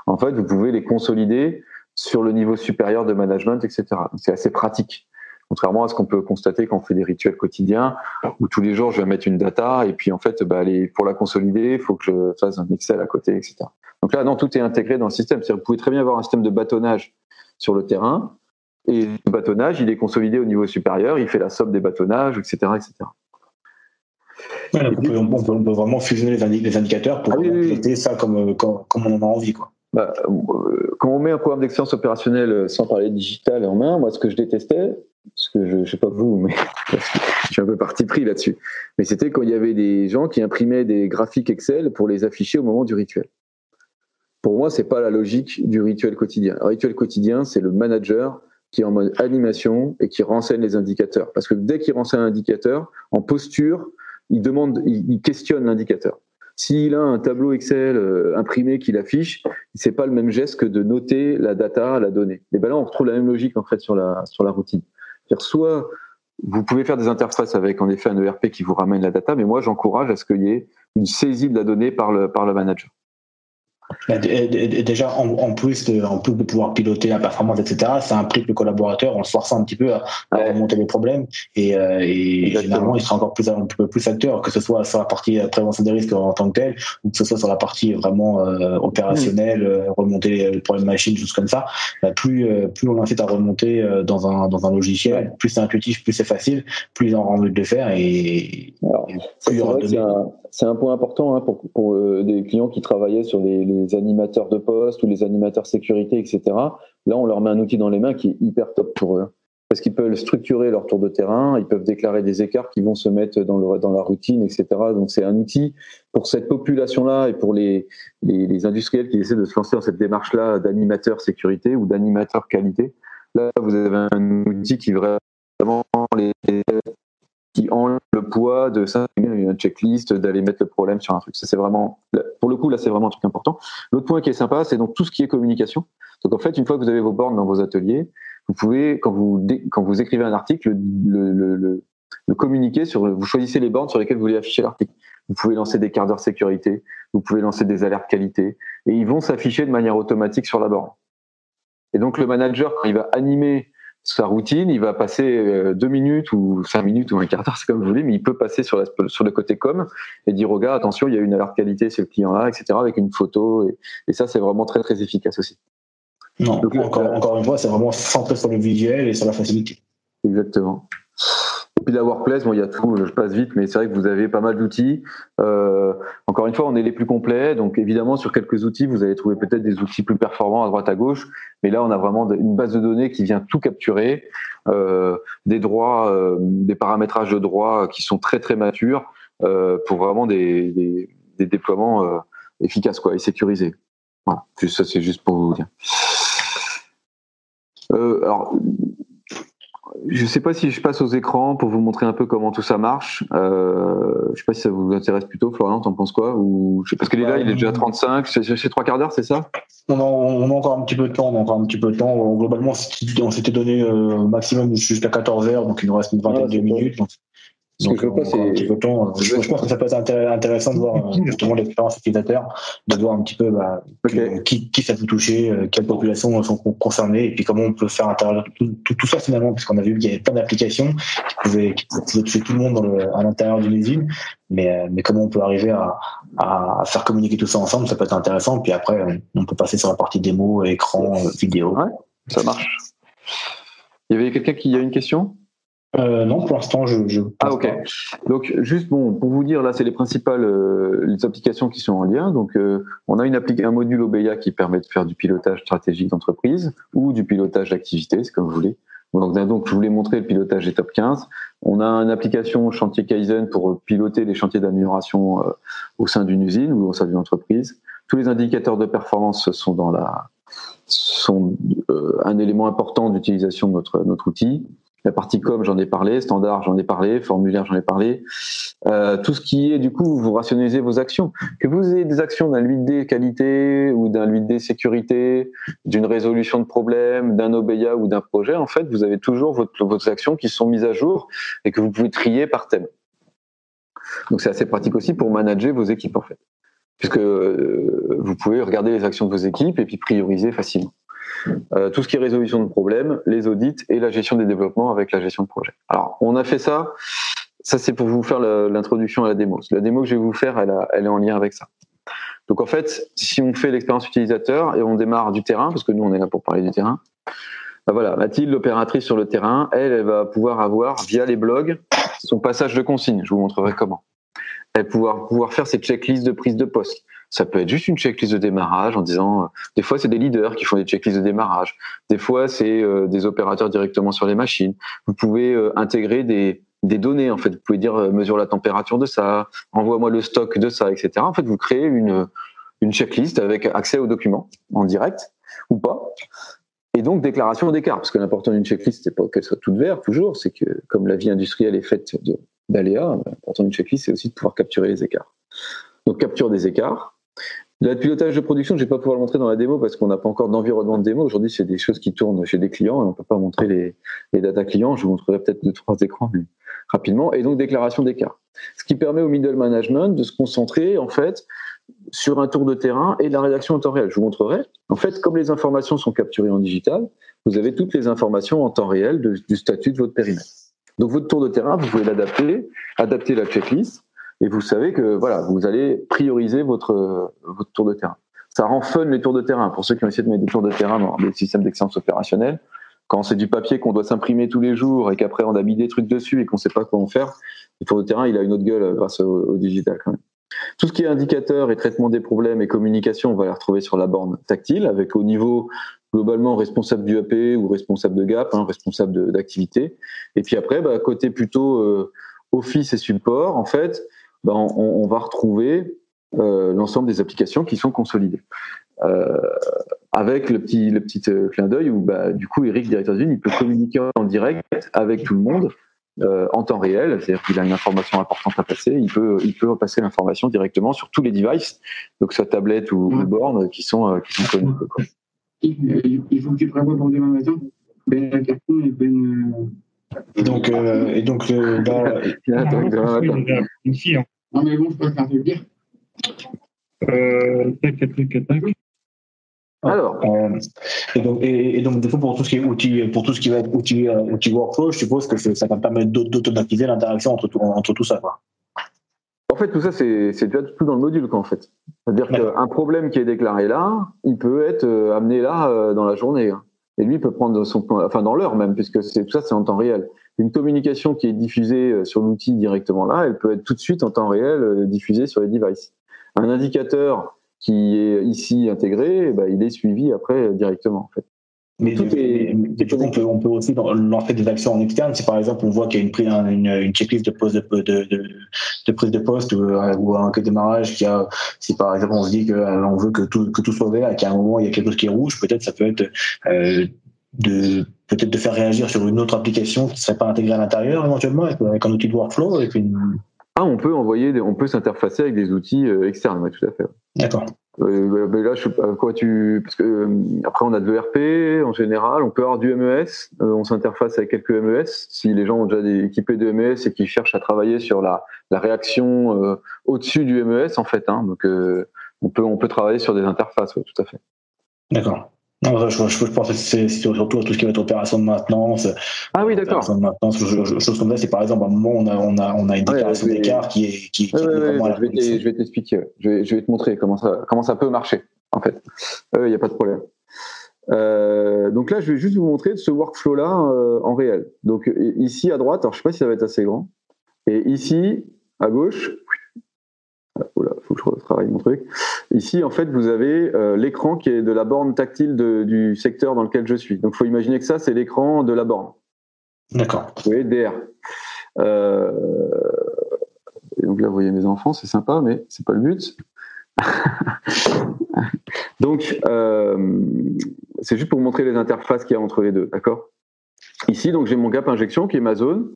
en fait, vous pouvez les consolider sur le niveau supérieur de management, etc. C'est assez pratique. Contrairement à ce qu'on peut constater quand on fait des rituels quotidiens, où tous les jours je vais mettre une data et puis en fait, bah, pour la consolider, il faut que je fasse un Excel à côté, etc. Donc là, non, tout est intégré dans le système. Vous pouvez très bien avoir un système de bâtonnage sur le terrain, et le bâtonnage, il est consolidé au niveau supérieur, il fait la somme des bâtonnages, etc. etc. on, peut, vraiment fusionner les, indicateurs pour ah, ça comme, comme, on en a envie. Quoi. Bah, euh, quand on met un programme d'excellence opérationnelle euh, sans parler digital en main, moi ce que je détestais, ce que je ne sais pas vous, mais je suis un peu parti pris là-dessus, mais c'était quand il y avait des gens qui imprimaient des graphiques Excel pour les afficher au moment du rituel. Pour moi, c'est pas la logique du rituel quotidien. Le rituel quotidien, c'est le manager qui est en mode animation et qui renseigne les indicateurs. Parce que dès qu'il renseigne un indicateur, en posture, il demande, il, questionne l'indicateur. S'il a un tableau Excel euh, imprimé qu'il affiche, c'est pas le même geste que de noter la data, la donnée. Et ben là, on retrouve la même logique en fait sur la sur la routine. Soit vous pouvez faire des interfaces avec en effet un ERP qui vous ramène la data, mais moi j'encourage à ce qu'il y ait une saisie de la donnée par le par le manager. Bah, déjà, en, plus de, en plus de pouvoir piloter la performance, etc., ça implique le collaborateur en le forçant un petit peu à, remonter les problèmes. Et, euh, et généralement, il sera encore plus, un peu plus acteur, que ce soit sur la partie euh, prévention des risques en tant que tel, ou que ce soit sur la partie vraiment euh, opérationnelle, mm. remonter les problèmes machine, choses comme ça. Bah, plus, plus on incite à remonter dans un, dans un logiciel, plus c'est intuitif, plus c'est facile, plus ils ont envie de le faire. Et, plus il y aura de c'est un point important hein, pour, pour euh, des clients qui travaillaient sur les, les, animateurs de poste ou les animateurs sécurité, etc. Là, on leur met un outil dans les mains qui est hyper top pour eux. Parce qu'ils peuvent structurer leur tour de terrain, ils peuvent déclarer des écarts qui vont se mettre dans, le, dans la routine, etc. Donc c'est un outil pour cette population-là et pour les, les, les, industriels qui essaient de se lancer dans cette démarche-là d'animateur sécurité ou d'animateur qualité. Là, vous avez un outil qui vraiment les qui enlève le poids de ça, une checklist, d'aller mettre le problème sur un truc. Ça, c'est vraiment, pour le coup, là, c'est vraiment un truc important. L'autre point qui est sympa, c'est donc tout ce qui est communication. Donc, en fait, une fois que vous avez vos bornes dans vos ateliers, vous pouvez, quand vous, quand vous écrivez un article, le, le, le, le communiquer sur, vous choisissez les bornes sur lesquelles vous voulez afficher l'article. Vous pouvez lancer des quarts d'heure sécurité, vous pouvez lancer des alertes qualité, et ils vont s'afficher de manière automatique sur la borne. Et donc, le manager, il va animer sa routine, il va passer euh, deux minutes ou cinq minutes ou un quart d'heure, c'est comme vous voulez, mais il peut passer sur, sur le côté com et dire au gars, attention, il y a une alerte qualité chez le client-là, etc., avec une photo. Et, et ça, c'est vraiment très, très efficace aussi. Non, encore, encore, une fois, c'est vraiment centré sur le visuel et sur la facilité. Exactement puis la workplace, bon, il y a tout, je passe vite, mais c'est vrai que vous avez pas mal d'outils. Euh, encore une fois, on est les plus complets, donc évidemment sur quelques outils, vous allez trouver peut-être des outils plus performants à droite à gauche, mais là on a vraiment une base de données qui vient tout capturer, euh, des droits, euh, des paramétrages de droits qui sont très très matures pour vraiment des, déploiements efficaces quoi et sécurisés. Voilà, ça c'est juste pour vous dire. Alors je ne sais pas si je passe aux écrans pour vous montrer un peu comment tout ça marche. Euh, je ne sais pas si ça vous intéresse plutôt, Florian, t'en penses quoi? Ou je sais parce que là, il est déjà 35, c'est trois quarts d'heure, c'est ça? On a, on a, encore un petit peu de temps, on a encore un petit peu de temps. Globalement, on s'était donné euh, maximum jusqu'à 14 heures, donc il nous reste une vingtaine de minutes. Ce que je veux pas, c'est. Je, pense que ça peut être intéressant de voir euh, justement l'expérience utilisateur, de voir un petit peu bah, qui, qui, ça peut toucher, euh, quelles populations sont concernées, et puis comment on peut faire intérieur tout, tout, ça finalement, parce qu'on a vu qu'il y avait plein d'applications qui pouvaient, qui pouvaient toucher tout le monde dans le, à l'intérieur d'une usine, mais, euh, mais comment on peut arriver à, à faire communiquer tout ça ensemble, ça peut être intéressant, puis après on peut passer sur la partie démo, écran, vidéo. Ouais, ça marche. Il y avait quelqu'un qui a une question? Euh, non, pour l'instant, je, je. Ah ok. Donc juste bon pour vous dire là, c'est les principales euh, les applications qui sont en lien. Donc euh, on a une un module OBEA qui permet de faire du pilotage stratégique d'entreprise ou du pilotage d'activité, c'est comme vous voulez. Donc, donc, je voulais montrer le pilotage des top 15. On a une application chantier Kaizen pour piloter les chantiers d'amélioration euh, au sein d'une usine ou au sein d'une entreprise. Tous les indicateurs de performance sont dans la sont euh, un élément important d'utilisation de notre notre outil. La partie com, j'en ai parlé, standard, j'en ai parlé, formulaire, j'en ai parlé. Euh, tout ce qui est, du coup, vous rationalisez vos actions. Que vous ayez des actions d'un 8D qualité ou d'un 8D sécurité, d'une résolution de problème, d'un OBEA ou d'un projet, en fait, vous avez toujours vos actions qui sont mises à jour et que vous pouvez trier par thème. Donc c'est assez pratique aussi pour manager vos équipes, en fait. Puisque euh, vous pouvez regarder les actions de vos équipes et puis prioriser facilement. Euh, tout ce qui est résolution de problèmes, les audits et la gestion des développements avec la gestion de projet. Alors, on a fait ça. Ça, c'est pour vous faire l'introduction à la démo. La démo que je vais vous faire, elle, est en lien avec ça. Donc, en fait, si on fait l'expérience utilisateur et on démarre du terrain, parce que nous, on est là pour parler du terrain, bah voilà, Mathilde, l'opératrice sur le terrain, elle, elle va pouvoir avoir, via les blogs, son passage de consigne. Je vous montrerai comment. Elle va pouvoir, pouvoir faire ses checklists de prise de poste. Ça peut être juste une checklist de démarrage en disant, euh, des fois c'est des leaders qui font des checklists de démarrage, des fois c'est euh, des opérateurs directement sur les machines. Vous pouvez euh, intégrer des, des données en fait. Vous pouvez dire mesure la température de ça, envoie-moi le stock de ça, etc. En fait, vous créez une une checklist avec accès aux documents en direct ou pas. Et donc déclaration d'écart, parce que l'important d'une checklist, c'est pas qu'elle soit toute verte toujours, c'est que comme la vie industrielle est faite d'aléas, l'important d'une checklist, c'est aussi de pouvoir capturer les écarts. Donc capture des écarts, le pilotage de production, je vais pas pouvoir le montrer dans la démo parce qu'on n'a pas encore d'environnement de démo. Aujourd'hui, c'est des choses qui tournent chez des clients et on peut pas montrer les, data clients. Je vous montrerai peut-être deux, trois écrans, rapidement. Et donc, déclaration d'écart. Ce qui permet au middle management de se concentrer, en fait, sur un tour de terrain et la rédaction en temps réel. Je vous montrerai. En fait, comme les informations sont capturées en digital, vous avez toutes les informations en temps réel du statut de votre périmètre. Donc, votre tour de terrain, vous pouvez l'adapter, adapter la checklist et vous savez que voilà, vous allez prioriser votre votre tour de terrain. Ça rend fun les tours de terrain pour ceux qui ont essayé de mettre des tours de terrain dans des systèmes d'excellence opérationnelle. Quand c'est du papier qu'on doit s'imprimer tous les jours et qu'après on a mis des trucs dessus et qu'on sait pas quoi en faire, le tour de terrain il a une autre gueule grâce au, digital quand même. Tout ce qui est indicateur et traitement des problèmes et communication, on va les retrouver sur la borne tactile avec au niveau globalement responsable du AP ou responsable de gap, hein, responsable d'activité. Et puis après, bah, côté plutôt euh, office et support, en fait, ben, on, va retrouver euh, l'ensemble des applications qui sont consolidées. Euh, avec le petit, le petit euh, clin d'œil où bah, du coup Eric, directeur d'usine, il peut communiquer en direct avec tout le monde en temps réel, c'est-à-dire qu'il a une information importante à passer, il peut, il peut passer l'information directement sur tous les devices, donc soit tablette ou, ou borne, qui sont, qui sont connectés. Il faut que tu prévois pour demain matin Ben Carton et Ben. Et donc, euh, et donc euh, là, ici, hein. Non, mais bon, je préfère te le dire. Euh, tac, tac, tac. Alors, euh, et donc, et, et, donc, du coup, pour tout ce qui est outils, pour tout ce qui va être outils, euh, outils workflow, je suppose que ça va permettre d'automatiser l'interaction entre tout, entre tout ça, quoi. En fait, tout ça, c'est déjà tout dans le module, quoi, en fait. C'est-à-dire qu'un problème qui est déclaré là, il peut être euh, amené là dans la journée. Hein. Et lui peut prendre son, enfin dans l'heure même, puisque c'est tout ça, c'est en temps réel une communication qui est diffusée euh, sur l'outil directement là, elle peut être tout de suite en temps réel euh, diffusée sur les devices. Un indicateur qui est ici intégré, bah, il est suivi après directement en fait. Mais, tout est, on, peut, on peut aussi lancer des actions en externe. Si par exemple on voit qu'il y a une, une, une checklist de, pose de, de, de, de, prise de poste ou, euh, ou un démarrage, qui a, si par exemple on se dit qu'on veut que tout, que tout soit vert et qu'à un moment il y a quelque chose qui est rouge, peut-être ça peut être euh, de peut-être de faire réagir sur une autre application qui ne serait pas intégrée à l'intérieur éventuellement avec un outil de workflow avec une... Ah, on peut envoyer, des, on peut s'interfacer avec des outils euh, externes, oui, tout à fait. D'accord. Euh, là, je, quoi tu, parce que euh, après on a de l'ERP en général, on peut avoir du MES, euh, on s'interface avec quelques MES. Si les gens ont déjà des, équipés de MES et qui cherchent à travailler sur la, la réaction euh, au-dessus du MES en fait, hein, donc on peut on peut travailler sur des interfaces, oui, tout à fait. D'accord. Non, je, je, je, pense que c'est surtout tout ce qui va être opération de maintenance. Ah oui, d'accord. de maintenance, chose comme ça, c'est par exemple à un moment on a, on a, on a une déclaration d'écart qui est, qui, qui ouais, est vraiment ouais, je, vais t'expliquer, je, vais, je vais te montrer comment ça, comment ça peut marcher, en fait. Il n'y a pas de problème. Euh, donc là, je vais juste vous montrer ce workflow-là euh, en réel. Donc ici à droite, alors je sais pas si ça va être assez grand, et ici à gauche, Oula, faut que je retravaille mon truc. Ici, en fait, vous avez euh, l'écran qui est de la borne tactile de, du secteur dans lequel je suis. Donc, il faut imaginer que ça, c'est l'écran de la borne. D'accord. Oui, DR. Euh, donc là, vous voyez mes enfants, c'est sympa, mais c'est pas le but. donc, euh, c'est juste pour montrer les interfaces qu'il y a entre les deux, d'accord? Ici, donc j'ai mon gap injection qui est ma zone.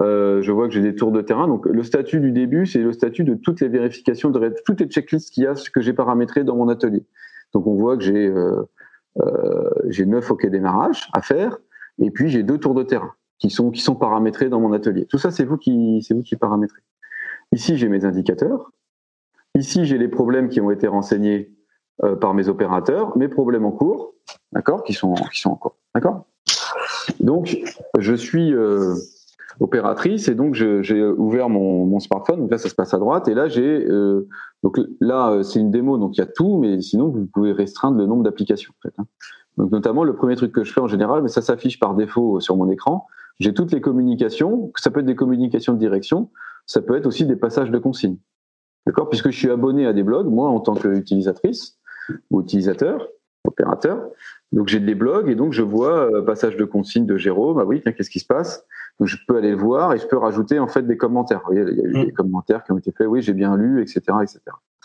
Euh, je vois que j'ai des tours de terrain. Donc le statut du début, c'est le statut de toutes les vérifications, de toutes les checklists qu'il y a, que j'ai paramétrées dans mon atelier. Donc on voit que j'ai euh, euh, j'ai neuf OK démarrage à faire, et puis j'ai deux tours de terrain qui sont paramétrés dans mon atelier. Tout ça, c'est vous qui c'est vous qui paramétrez. Ici, j'ai mes indicateurs. Ici, j'ai les problèmes qui ont été renseignés par mes opérateurs, mes problèmes en cours, d'accord, qui sont qui sont en cours, d'accord. Donc, je suis opératrice et donc j'ai ouvert mon, smartphone. Donc là, ça se passe à droite et là j'ai euh, donc là euh, c'est une démo, donc il y a tout, mais sinon vous pouvez restreindre le nombre d'applications. Hein. Donc notamment le premier truc que je fais en général, mais ça s'affiche par défaut sur mon écran. J'ai toutes les communications. Ça peut être des communications de direction, ça peut être aussi des passages de consignes. D'accord? Puisque je suis abonné à des blogs, moi en tant qu'utilisatrice ou utilisateur, opérateur. Donc j'ai des blogs et donc je vois euh, passage de consignes de Jérôme. Ah oui, qu'est-ce qui se passe? Donc je peux aller le voir et je peux rajouter en fait des commentaires. Vous voyez, il y a eu mm. des commentaires qui ont été faits. Oui, j'ai bien lu, etc., etc.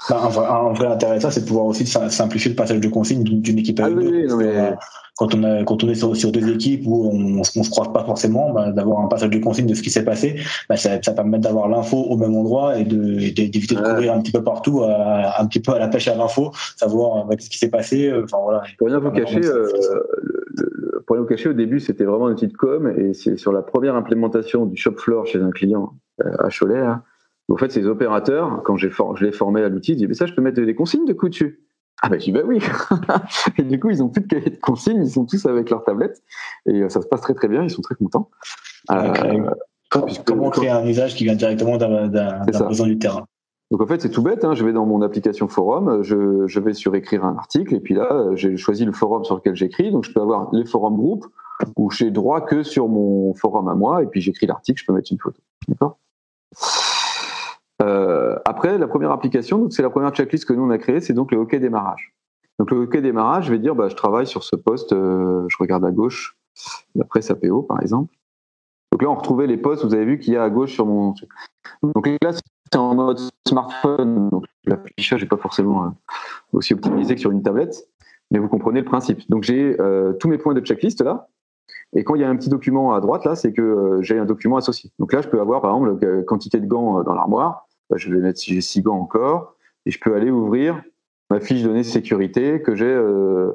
Bah, un, vrai, un, vrai, intérêt ça, c'est de pouvoir aussi simplifier le passage de consignes d'une équipe à ah, une autre. mais quand on, a, quand on est sur, sur deux équipes où on, on se croise pas forcément, bah, d'avoir un passage de consigne de ce qui s'est passé, bah, ça, ça permet d'avoir l'info au même endroit et d'éviter de, de, courir un petit peu partout, à, un petit peu à la pêche à l'info, savoir ce qui s'est passé. Euh, enfin voilà. Pour rien vous cacher, euh, pour rien vous cacher, au début c'était vraiment un outil de com et c'est sur la première implémentation du shop floor chez un client euh, à Cholet. Hein, en fait, ces opérateurs, quand je l'ai formé à l'outil, ils disent mais ça, je peux mettre des consignes de coup dessus. Ah ben, je dis bah oui. et du coup, ils ont plus de cahier de consignes, ils sont tous avec leur tablette et euh, ça se passe très très bien, ils sont très contents. Euh, comment créer un usage qui vient directement d'un besoin du terrain? Donc en fait c'est tout bête, hein. je vais dans mon application forum, je, je, vais sur écrire un article et puis là j'ai choisi le forum sur lequel j'écris, donc je peux avoir les forums groupes où j'ai droit que sur mon forum à moi et puis j'écris l'article, je peux mettre une photo. D'accord? Euh, après, la première application, c'est la première checklist que nous on a créée, c'est donc le OK démarrage. Donc le OK démarrage, je vais dire, bah, je travaille sur ce poste, euh, je regarde à gauche, d'après sa PO par exemple. Donc là, on retrouvait les postes, vous avez vu qu'il y a à gauche sur mon. Donc là, c'est en mode smartphone, donc l'affichage n'est pas forcément euh, aussi optimisé que sur une tablette, mais vous comprenez le principe. Donc j'ai tous mes points de checklist là, et quand il y a un petit document à droite là, c'est que j'ai un document associé. Donc là, je peux avoir par exemple la quantité de gants dans l'armoire, bah, je vais mettre si j'ai six gants encore, et je peux aller ouvrir ma fiche de données sécurité que j'ai euh,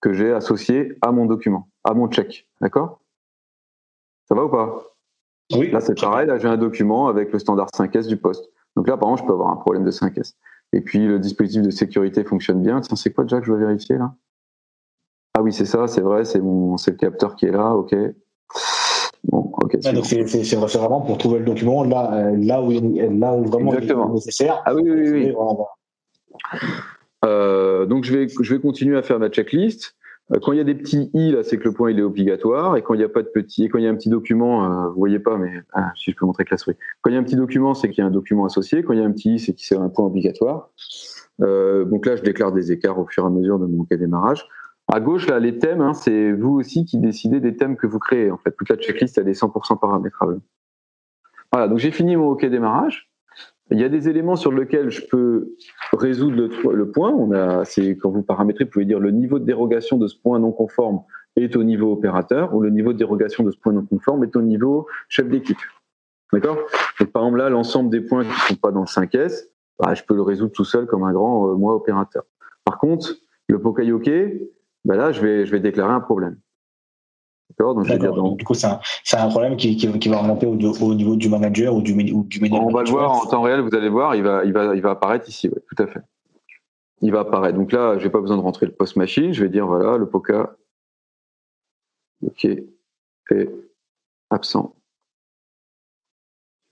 que j'ai associée à mon document, à mon check, d'accord? Ça va ou pas? Oui. Là c'est pareil, là j'ai un document avec le standard 5S du poste. Donc là par exemple je peux avoir un problème de 5S. Et puis le dispositif de sécurité fonctionne bien. Tiens, c'est quoi déjà que je dois vérifier là? Ah oui, c'est ça, c'est vrai, c'est mon c'est le capteur qui est là, ok. Bon, ok. c'est vraiment pour trouver le document là, euh, là, où, là où vraiment il est nécessaire. Ah oui, oui, oui. Euh, donc je vais, je vais continuer à faire ma checklist. Euh, quand il y a des petits i là, c'est que le point il est obligatoire. Et quand il n'y a pas de petit, et quand il y a un petit document, euh, vous voyez pas, mais ah, si je peux montrer que la souris. Quand il y a un petit document, c'est qu'il y a un document associé. Quand il y a un petit i, c'est qu'il c'est un point obligatoire. Euh, donc là, je déclare des écarts au fur et à mesure de mon cas démarrage. À gauche, là, les thèmes, hein, c'est vous aussi qui décidez des thèmes que vous créez. En fait, toute la checklist, elle est 100% paramétrable. Voilà, donc j'ai fini mon OK démarrage. Il y a des éléments sur lesquels je peux résoudre le, point. C'est quand vous paramétrez, vous pouvez dire le niveau de dérogation de ce point non conforme est au niveau opérateur ou le niveau de dérogation de ce point non conforme est au niveau chef d'équipe. D'accord? Par exemple là, l'ensemble des points qui ne sont pas dans le 5S, bah, je peux le résoudre tout seul comme un grand euh, moi opérateur. Par contre, le OK, ben là, je vais déclarer un problème. D'accord donc, donc, Du coup, c'est un, un, problème qui, qui, qui, va remonter au, au, niveau du manager ou du, ou du On va le voir en temps réel, vous allez voir, il va, il va, il va apparaître ici, ouais, tout à fait. Il va apparaître. Donc là, je n'ai pas besoin de rentrer le post machine, je vais dire voilà, le POCA, OK, est absent.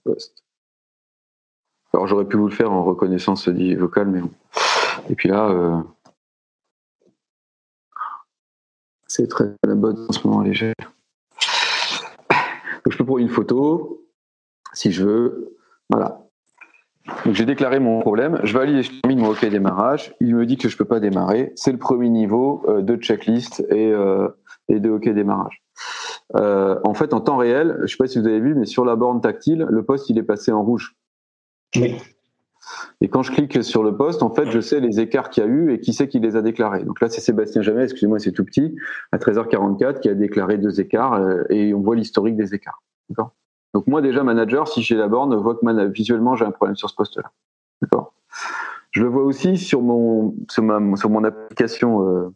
Post. Alors j'aurais pu vous le faire en reconnaissance dit vocal, mais bon. Et puis là, euh, C'est très la bonne en ce moment léger. Je peux prendre une photo, si je veux. Voilà. Donc j'ai déclaré mon problème. Je valide et je termine mon OK démarrage. Il me dit que je peux pas démarrer. C'est le premier niveau euh, de checklist et, euh, et de OK démarrage. en fait, en temps réel, je sais pas si vous avez vu, mais sur la borne tactile, le poste il est passé en rouge. Oui. Et quand je clique sur le poste, en fait, je sais les écarts qu'il y a eu et qui c'est qui les a déclarés. Donc là, c'est Sébastien Jamais, excusez-moi, c'est tout petit, à 13h44, qui a déclaré deux écarts euh, et on voit l'historique des écarts. D'accord? Donc moi, déjà, manager, si j'ai la borne, je vois que visuellement, j'ai un problème sur ce poste-là. D'accord? Je le vois aussi sur mon, sur ma, sur mon application, euh,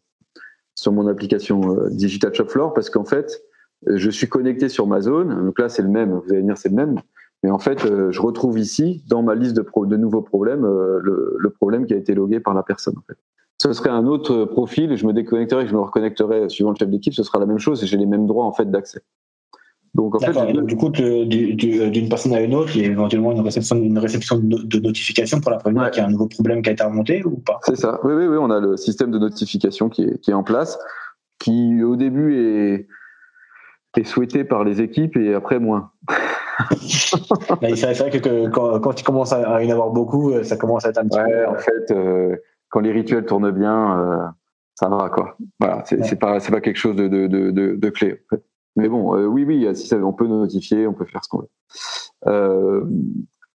sur mon application euh, Digital Shop Floor, parce qu'en fait, je suis connecté sur ma zone. Donc là, c'est le même. Vous allez venir, c'est le même. Mais en fait, euh, je retrouve ici, dans ma liste de, de nouveaux problèmes, euh, le, problème qui a été logué par la personne. En fait. Ce serait un autre profil, je me déconnecterai, je me reconnecterai suivant le chef d'équipe, ce sera la même chose et j'ai les mêmes droits en fait d'accès. Donc en fait, du coup, d'une personne à une autre, il y a éventuellement une réception, une réception de notification pour la prévenir qu'il y a un nouveau problème qui a été remonté ou pas? C'est ça. Oui, oui, oui, on a le système de notification qui est, qui est en place, qui au début est, est souhaité par les équipes et après moins. c'est vrai que, quand, quand, il commence à y en avoir beaucoup, euh, ça commence à être un petit ouais, En fait, euh, quand les rituels tournent bien, euh, ça va quoi. Voilà, c'est pas c'est pas quelque chose de de, de, de clé. Mais bon, oui oui, si ça, on peut notifier, on peut faire ce qu'on veut.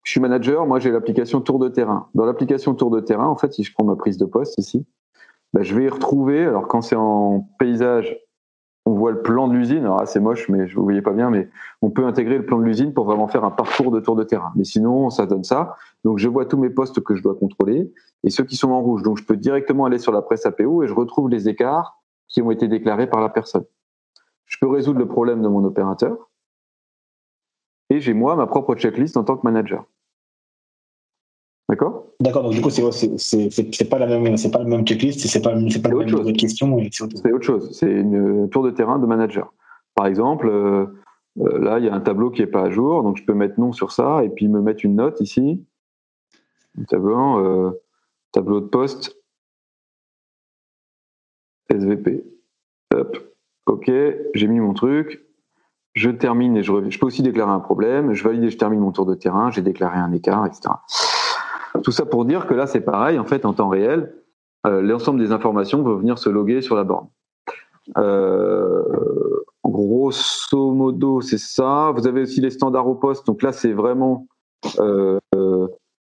je suis manager, moi j'ai l'application Tour de terrain. Dans l'application Tour de terrain, en fait, si je prends ma prise de poste ici, bah, je vais y retrouver. Alors quand c'est en paysage, on voit le plan de l'usine. Alors c'est moche, mais je vous voyez pas bien, mais on peut intégrer le plan de l'usine pour vraiment faire un parcours de tour de terrain. Mais sinon, ça donne ça. Donc je vois tous mes postes que je dois contrôler et ceux qui sont en rouge. Donc je peux directement aller sur la presse APO et je retrouve les écarts qui ont été déclarés par la personne. Je peux résoudre le problème de mon opérateur et j'ai moi ma propre checklist en tant que manager. D'accord? D'accord, donc du coup, c'est pas la même, c'est pas le même checklist, c'est pas, pas la même question. C'est autre chose. C'est une tour de terrain de manager. Par exemple, euh, euh, là, il y a un tableau qui est pas à jour, donc je peux mettre nom sur ça et puis me mettre une note ici. Tableau, euh, tableau de poste, SVP. Hop. Ok, j'ai mis mon truc. Je termine et je reviens. Je peux aussi déclarer un problème. Je valide et je termine mon tour de terrain. J'ai déclaré un écart, etc. Tout ça pour dire que là, c'est pareil, en fait, en temps réel, euh, l'ensemble des informations vont venir se loguer sur la borne. Euh, grosso modo, c'est ça. Vous avez aussi les standards au poste. Donc là, c'est vraiment euh,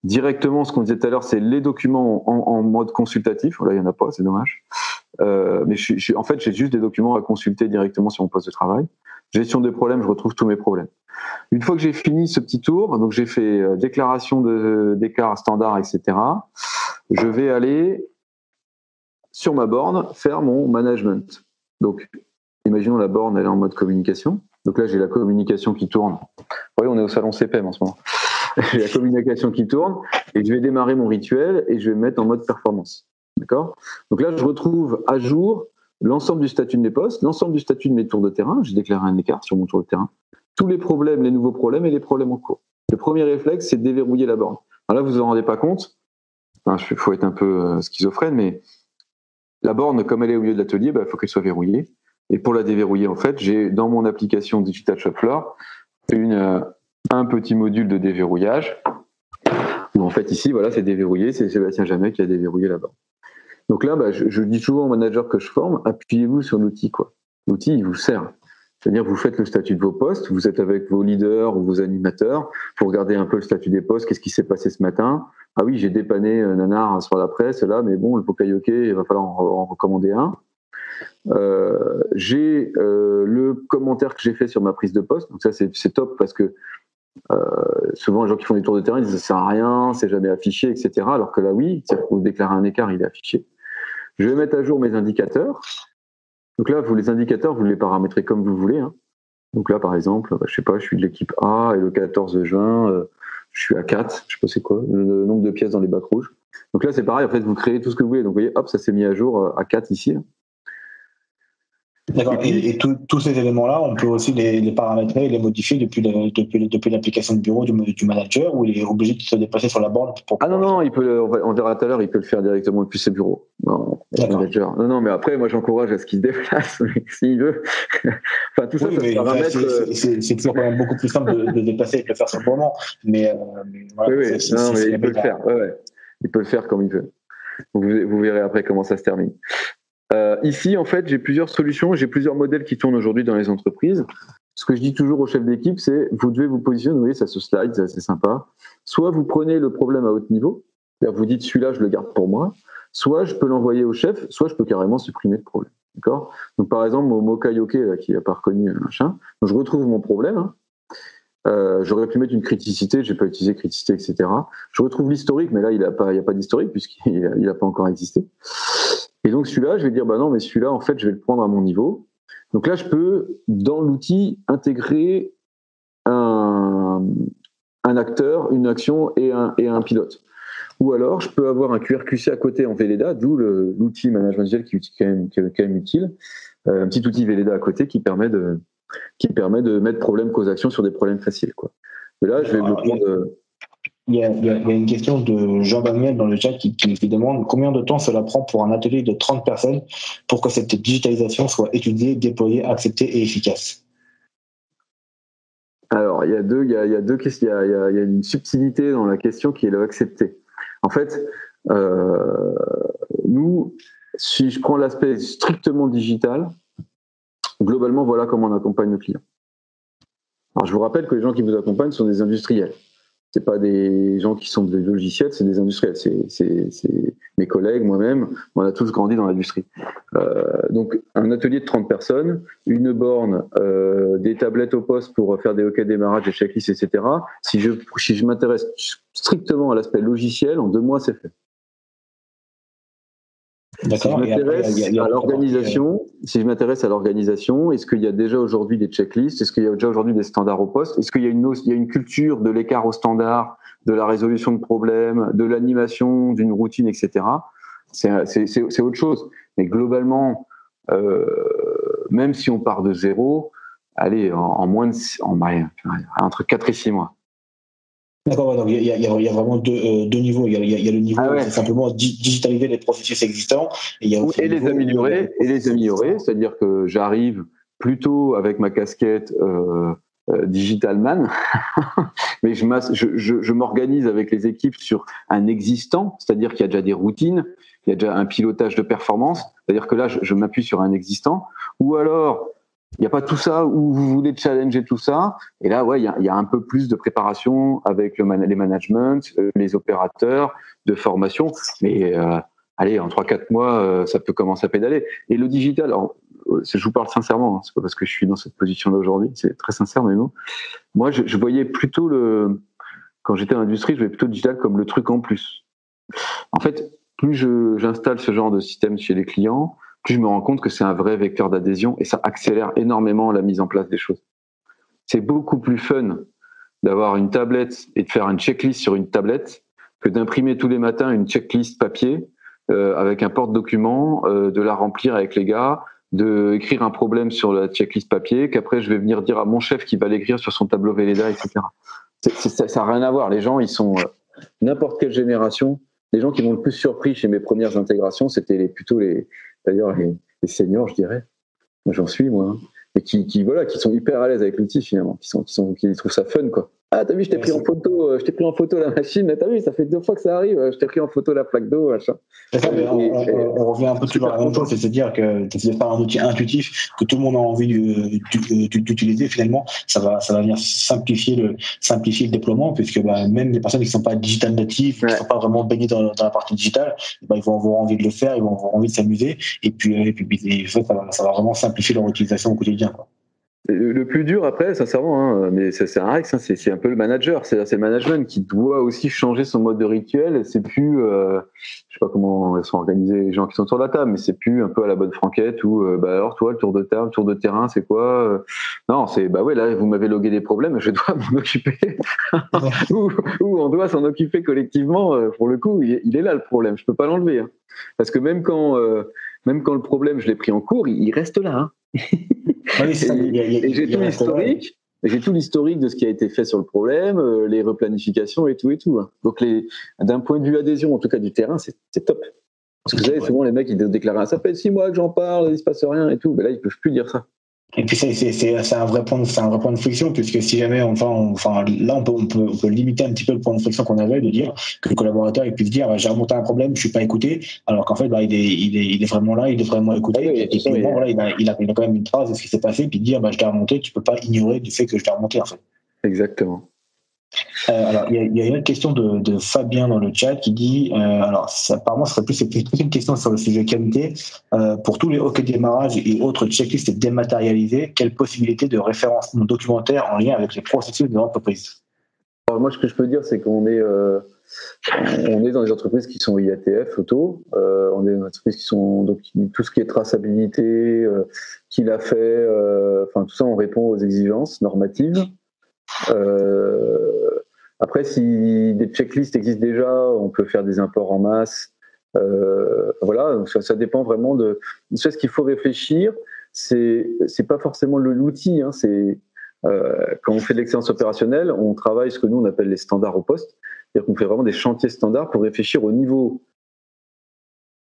directement ce qu'on disait tout à l'heure, c'est les documents en, mode consultatif. Là, il n'y en a pas, c'est dommage. mais en fait, j'ai juste des documents à consulter directement sur mon poste de travail. Gestion des problèmes, je retrouve tous mes problèmes. Une fois que j'ai fini ce petit tour, donc j'ai fait euh, déclaration d'écart standard, etc. Je vais aller sur ma borne faire mon management. Donc, imaginons la borne, elle est en mode communication. Donc là, j'ai la communication qui tourne. Oui, on est au salon CPM en ce moment. j'ai la communication qui tourne et je vais démarrer mon rituel et je vais me mettre en mode performance. D'accord? Donc là, je retrouve à jour l'ensemble du statut de mes postes, l'ensemble du statut de mes tours de terrain. J'ai déclaré un écart sur mon tour de terrain tous les problèmes, les nouveaux problèmes et les problèmes en cours. Le premier réflexe, c'est déverrouiller la borne. Alors là, vous vous en rendez pas compte. Il faut être un peu euh, schizophrène, mais la borne, comme elle est au milieu de l'atelier, il bah, faut qu'elle soit verrouillée. Et pour la déverrouiller, en fait, j'ai dans mon application Digital Shop une, euh, un petit module de déverrouillage en fait ici, voilà, c'est déverrouillé. C'est Sébastien Jamais qui a déverrouillé la borne. Donc là, bah, je, dis toujours aux managers que je forme, appuyez-vous sur l'outil. quoi. L'outil, il vous sert. C'est-à-dire vous faites le statut de vos postes, vous êtes avec vos leaders ou vos animateurs, vous regardez un peu le statut des postes, qu'est-ce qui s'est passé ce matin Ah oui, j'ai dépanné un nanar sur la presse, là, mais bon, le Pokayoke, il va falloir en, recommander un. Euh, j'ai euh, le commentaire que j'ai fait sur ma prise de poste, donc ça c'est top parce que euh, souvent les gens qui font des tours de terrain ils disent ça sert à rien, c'est jamais affiché, etc. Alors que là oui, vous déclarez un écart, il est affiché. Je vais mettre à jour mes indicateurs. Donc là, vous les indicateurs, vous les paramétrez comme vous voulez. Hein. Donc là, par exemple, bah, je sais pas, je suis de l'équipe A et le 14 juin, euh, je suis à 4, je sais pas c'est quoi, le nombre de pièces dans les bacs rouges. Donc là, c'est pareil, en fait, vous créez tout ce que vous voulez. Donc vous voyez, hop, ça s'est mis à jour euh, à 4 ici. D'accord. Et, tous ces éléments-là, on peut aussi les, paramétrer et les modifier depuis, depuis, l'application de bureau du, manager ou il est obligé de se déplacer sur la borne pour Ah non, non, il peut, on verra tout à l'heure, il peut le faire directement depuis ses bureaux. Non, manager. Non, non, mais après, moi, j'encourage à ce qu'il se déplace, s'il veut. enfin, tout ça, C'est toujours quand même beaucoup plus simple de, de déplacer et de le faire simplement. Mais, euh, oui, oui, non, mais il peut le faire. Ouais, ouais. Il peut le faire comme il veut. Vous, vous verrez après comment ça se termine. Euh, ici, en fait, j'ai plusieurs solutions, j'ai plusieurs modèles qui tournent aujourd'hui dans les entreprises. Ce que je dis toujours aux chefs d'équipe, c'est vous devez vous positionner, vous voyez, ça se slide, c'est sympa. Soit vous prenez le problème à haut niveau, vous dites celui-là, je le garde pour moi, soit je peux l'envoyer au chef, soit je peux carrément supprimer le problème. D'accord? Donc, par exemple, mon Mokayoke, là, qui n'a pas reconnu machin, je retrouve mon problème. Hein. Euh, j'aurais pu mettre une criticité, j'ai pas utilisé criticité, etc. Je retrouve l'historique, mais là, il n'y a pas d'historique puisqu'il n'a pas encore existé. Et donc, celui-là, je vais dire, bah non, mais celui-là, en fait, je vais le prendre à mon niveau. Donc là, je peux, dans l'outil, intégrer un, un acteur, une action et un, et un pilote. Ou alors, je peux avoir un QRQC à côté en Velleda, d'où l'outil management visuel qui, est quand même, qui est quand même utile. Euh, un petit outil Velleda à côté qui permet de, qui permet de mettre problème cause action sur des problèmes faciles. Quoi. là, je vais me prendre. Il y, a, une question de Jean-Daniel dans le chat qui, demande combien de temps cela prend pour un atelier de 30 personnes pour que cette digitalisation soit étudiée, déployée, acceptée et efficace? Alors, il y a deux, il y a, il y a questions. Il y a, une subtilité dans la question qui est le accepter. En fait, euh, nous, si je prends l'aspect strictement digital, globalement, voilà comment on accompagne nos clients. Alors, je vous rappelle que les gens qui vous accompagnent sont des industriels. C'est pas des gens qui sont des logiciels, c'est des industriels. C'est mes collègues, moi-même. On a tous grandi dans l'industrie. Euh, donc, un atelier de 30 personnes, une borne, euh, des tablettes au poste pour faire des OK démarrage, des checklists, etc. Si je, si je m'intéresse strictement à l'aspect logiciel, en deux mois, c'est fait. Si je m'intéresse à l'organisation, si je m'intéresse à l'organisation, est-ce qu'il y a déjà aujourd'hui des checklists? Est-ce qu'il y a déjà aujourd'hui des standards au poste? Est-ce qu'il y a une, il y a une culture de l'écart au standard, de la résolution de problèmes, de l'animation d'une routine, etc. C'est autre chose. Mais globalement, euh, même si on part de zéro, allez, en, en moins de, en, entre 4 et 6 mois. D'accord, donc il y, y, a vraiment deux, euh, deux niveaux. Il y, y a, le niveau ah c'est simplement digitaliser les processus existants. Et, les améliorer, et les améliorer, c'est-à-dire que j'arrive plutôt avec ma casquette euh, euh digital man, mais je, je, je m'organise avec les équipes sur un existant, c'est-à-dire qu'il y a déjà des routines, il y a déjà un pilotage de performance, c'est-à-dire que là je m'appuie sur un existant, ou alors il n'y a pas tout ça où vous voulez challenger tout ça. Et là, ouais, il y a, un peu plus de préparation avec le les management, euh, les opérateurs, de formation. Mais euh, allez, en 3-4 mois, euh, ça peut commencer à pédaler. Et le digital, je vous parle sincèrement, hein, c'est pas parce que je suis dans cette position-là aujourd'hui, c'est très sincère, mais non. Moi, je, je voyais plutôt le, quand j'étais dans l'industrie, je voyais plutôt le digital comme le truc en plus. En fait, plus j'installe ce genre de système chez les clients, je me rends compte que c'est un vrai vecteur d'adhésion et ça accélère énormément la mise en place des choses. C'est beaucoup plus fun d'avoir une tablette et de faire un checklist sur une tablette que d'imprimer tous les matins une checklist papier euh, avec un porte-document, euh, de la remplir avec les gars, de écrire un problème sur la checklist papier, qu'après je vais venir dire à mon chef qui va l'écrire sur son tableau Velleda, etc. ça n'a rien à voir. Les gens, ils sont euh, n'importe quelle génération. Les gens qui m'ont le plus surpris chez mes premières intégrations, c'était plutôt les, d'ailleurs les, seniors, je dirais. J'en suis, moi. Hein. Et qui, qui, voilà, qui sont hyper à l'aise avec l'outil, finalement. Qui, sont, qui, sont, qui trouvent ça fun, quoi. Ah, t'as vu, je t'ai pris en photo, euh, je t'ai pris en photo la machine. T'as vu, ça fait deux fois que ça arrive. Je t'ai pris en photo la plaque d'eau, machin. on, revient un peu toujours à la même chose, c'est-à-dire que c'est pas un outil intuitif que tout le monde a envie d'utiliser. Finalement, ça va, ça va venir simplifier le, simplifier le déploiement, puisque bah, même les personnes qui sont pas digital natives, qui sont pas vraiment baignées dans, dans la partie digitale, bah, ils vont avoir envie de le faire, ils vont avoir envie de s'amuser, et puis, et puis, ça, va, ça va vraiment simplifier leur utilisation au quotidien. Quoi. Le plus dur après, sincèrement, hein, mais c'est un Rex, hein, c'est un peu le manager, c'est le management qui doit aussi changer son mode de rituel. C'est plus, euh, je sais pas comment sont organisés les gens qui sont sur la table, mais c'est plus un peu à la bonne franquette ou euh, bah alors toi le tour de table, le tour de terrain, c'est quoi euh? Non, c'est bah ouais là vous m'avez logué des problèmes, je dois m'en occuper. ou, on doit s'en occuper collectivement. Euh, pour le coup, il est, là le problème, je peux pas l'enlever, hein. parce que même quand même quand le problème je l'ai pris en cours, il, reste là. Hein. j'ai tout l'historique. J'ai tout l'historique de ce qui a été fait sur le problème, euh, les replanifications et tout et tout. Hein. Donc, d'un point de vue adhésion, en tout cas du terrain, c'est top. Parce que vous savez, souvent les mecs ils déclarent ça fait six mois que j'en parle, il se passe rien et tout. Mais là, ils peuvent plus dire ça. Et puis c'est un vrai point, c'est un vrai point de friction puisque si jamais enfin, enfin là on peut, on peut, on peut limiter un petit peu le point de friction qu'on avait de dire que le collaborateur il puisse dire j'ai remonté un problème, je suis pas écouté, alors qu'en fait bah, il, est, il, est, il est vraiment là, il est vraiment écouté. et, il, a, il, a, il, a, quand même une trace de ce qui s'est passé, puis dire bah, je l'ai remonté, tu peux pas ignorer du fait que je l'ai remonté en fait. Exactement. Euh, alors, il y, a une autre question de, Fabien dans le chat qui dit, euh, alors apparemment, ce serait plus, une question sur le sujet qualité. Euh, pour tous les hockey démarrage et autres checklists dématérialisés, quelle possibilité de référencement documentaire en lien avec les processus de l'entreprise Moi, ce que je peux dire, c'est qu'on est, on est dans des entreprises qui sont IATF auto, on est dans des entreprises qui sont donc tout ce qui est traçabilité, qui l'a fait, enfin tout ça, on répond aux exigences normatives. Euh, après, si des checklists existent déjà, on peut faire des imports en masse. Euh, voilà, ça, dépend vraiment de. Ce qu'il faut réfléchir, c'est c'est pas forcément l'outil. Hein, c'est euh, quand on fait de l'excellence opérationnelle, on travaille ce que nous on appelle les standards au poste, c'est-à-dire qu'on fait vraiment des chantiers standards pour réfléchir au niveau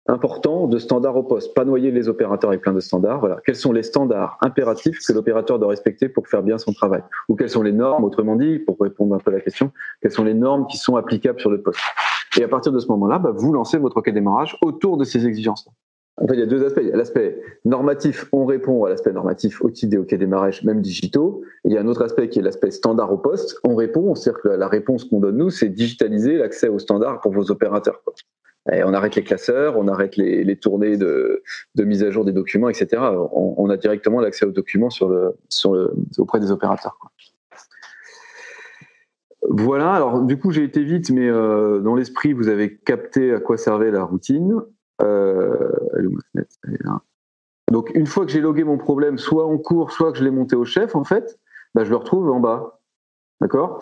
important de standards au poste, pas noyer les opérateurs avec plein de standards. Voilà. Quels sont les standards impératifs que l'opérateur doit respecter pour faire bien son travail? Ou quelles sont les normes, autrement dit, pour répondre un peu à la question, quelles sont les normes qui sont applicables sur le poste? Et à partir de ce moment-là, bah, vous lancez votre requête démarrage autour de ces exigences. En fait, il y a deux aspects. Il y a l'aspect normatif, on répond à l'aspect normatif au type des hockey démarrage, même digitaux. Et il y a un autre aspect qui est l'aspect standard au poste. On répond, c'est-à-dire que la réponse qu'on donne nous, c'est digitaliser l'accès aux standards pour vos opérateurs. On arrête les classeurs, on arrête les, tournées de, mise à jour des documents, etc. On, a directement l'accès aux documents auprès des opérateurs. Voilà, alors du coup j'ai été vite, mais euh, dans l'esprit vous avez capté à quoi servait la routine. Euh, Donc une fois que j'ai logué mon problème, soit en cours, soit que je l'ai monté au chef, en fait, bah, je le retrouve en bas. D'accord?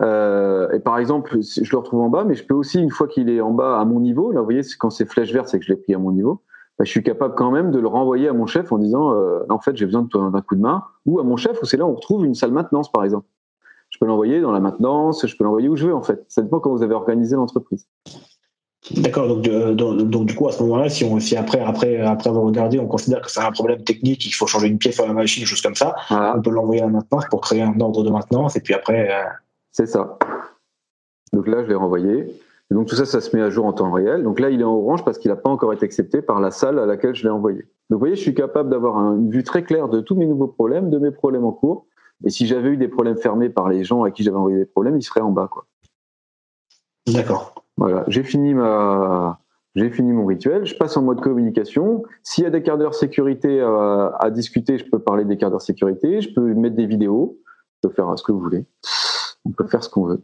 Euh, Et par exemple, je le retrouve en bas, mais je peux aussi, une fois qu'il est en bas à mon niveau, là, vous voyez, quand c'est flèche verte, c'est que je l'ai pris à mon niveau, bah, je suis capable quand même de le renvoyer à mon chef en disant, euh, en fait, j'ai besoin d'un coup de main, ou à mon chef, où c'est là où on retrouve une salle maintenance, par exemple. Je peux l'envoyer dans la maintenance, je peux l'envoyer où je veux, en fait. Ça dépend comment vous avez organisé l'entreprise. D'accord, donc, donc, du coup à ce moment-là, si, on, si après, après, après avoir regardé, on considère que c'est un problème technique, il faut changer une pièce sur la machine, chose comme ça, on peut l'envoyer à la maintenance pour créer un ordre de maintenance et puis après. Euh, c'est ça. Donc là, je l'ai renvoyé. Et donc tout ça, ça se met à jour en temps réel. Donc là, il est en orange parce qu'il n'a pas encore été accepté par la salle à laquelle je l'ai envoyé. Donc vous voyez, je suis capable d'avoir une vue très claire de tous mes nouveaux problèmes, de mes problèmes en cours. Et si j'avais eu des problèmes fermés par les gens à qui j'avais envoyé des problèmes, ils seraient en bas. Quoi. D'accord. Voilà, j'ai fini ma, j'ai fini mon rituel, je passe en mode communication. S'il y a des quarts d'heure sécurité à, discuter, je peux parler des quarts d'heure sécurité, je peux mettre des vidéos, je peux faire ce que vous voulez. On peut faire ce qu'on veut.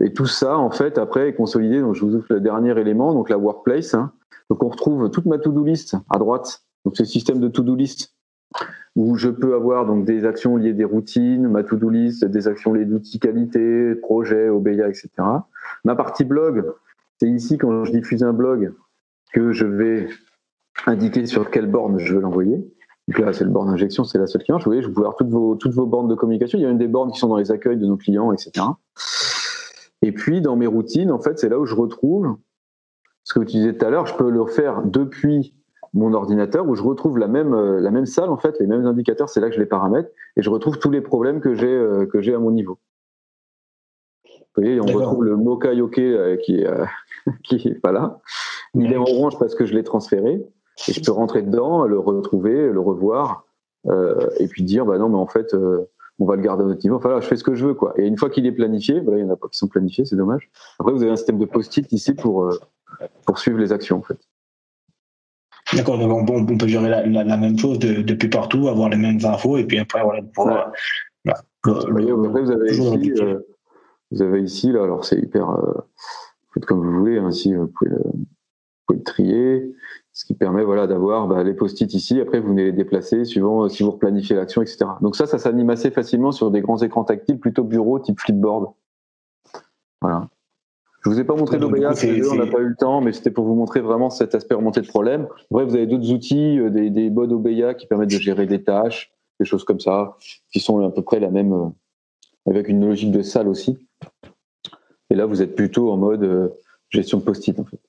Et tout ça, en fait, après est consolidé. Donc, je vous ouvre le dernier élément, donc la workplace. Hein. Donc, on retrouve toute ma to-do list à droite. Donc, le système de to-do list où je peux avoir donc des actions liées des routines, ma to-do list, des actions liées d'outils qualité, projets, OBIA, etc. Ma partie blog, c'est ici quand je diffuse un blog que je vais indiquer sur quelle borne je veux l'envoyer. Donc là, c'est le borne injection, c'est la seule qui marche. Vous voyez, je peux avoir toutes vos, toutes vos bornes de communication. Il y a une des bornes qui sont dans les accueils de nos clients, etc. Et puis, dans mes routines, en fait, c'est là où je retrouve ce que vous disais tout à l'heure. Je peux le faire depuis mon ordinateur où je retrouve la même, euh, la même salle, en fait, les mêmes indicateurs, c'est là que je les paramètre et je retrouve tous les problèmes que j'ai euh, que j'ai à mon niveau. Vous voyez, on retrouve le Moka Yoke euh, qui, qui est pas là. Il est en orange parce que je l'ai transféré et je peux rentrer dedans, le retrouver, le revoir et puis dire bah non mais en fait on va le garder à notre niveau. Enfin là, je fais ce que je veux quoi. Et une fois qu'il est planifié, voilà, il y en a pas qui sont planifiés, c'est dommage. Après vous avez un système de post-it ici pour pour suivre les actions en fait. D'accord, donc on, on, peut gérer la, la, même chose de, depuis partout, avoir les mêmes infos, et puis après, voilà, pouvoir. vous, avez ici, euh, vous avez ici, là, alors c'est hyper. Euh, faites comme vous voulez, hein, vous pouvez, le, vous pouvez, le, trier, ce qui permet voilà, d'avoir bah, les post-it ici, après vous venez les déplacer suivant euh, si vous replanifiez l'action, etc. Donc ça, ça s'anime assez facilement sur des grands écrans tactiles, plutôt bureau, type flipboard. Voilà. Je vous ai pas montré l'OBA, on n'a pas eu le temps, mais c'était pour vous montrer vraiment cet aspect remonté de problème. Bref, vous avez d'autres outils, euh, des, des modes OBA qui permettent de gérer des tâches, des choses comme ça, qui sont à peu près la même, euh, avec une logique de salle aussi. Et là, vous êtes plutôt en mode euh, gestion de post-it, en fait.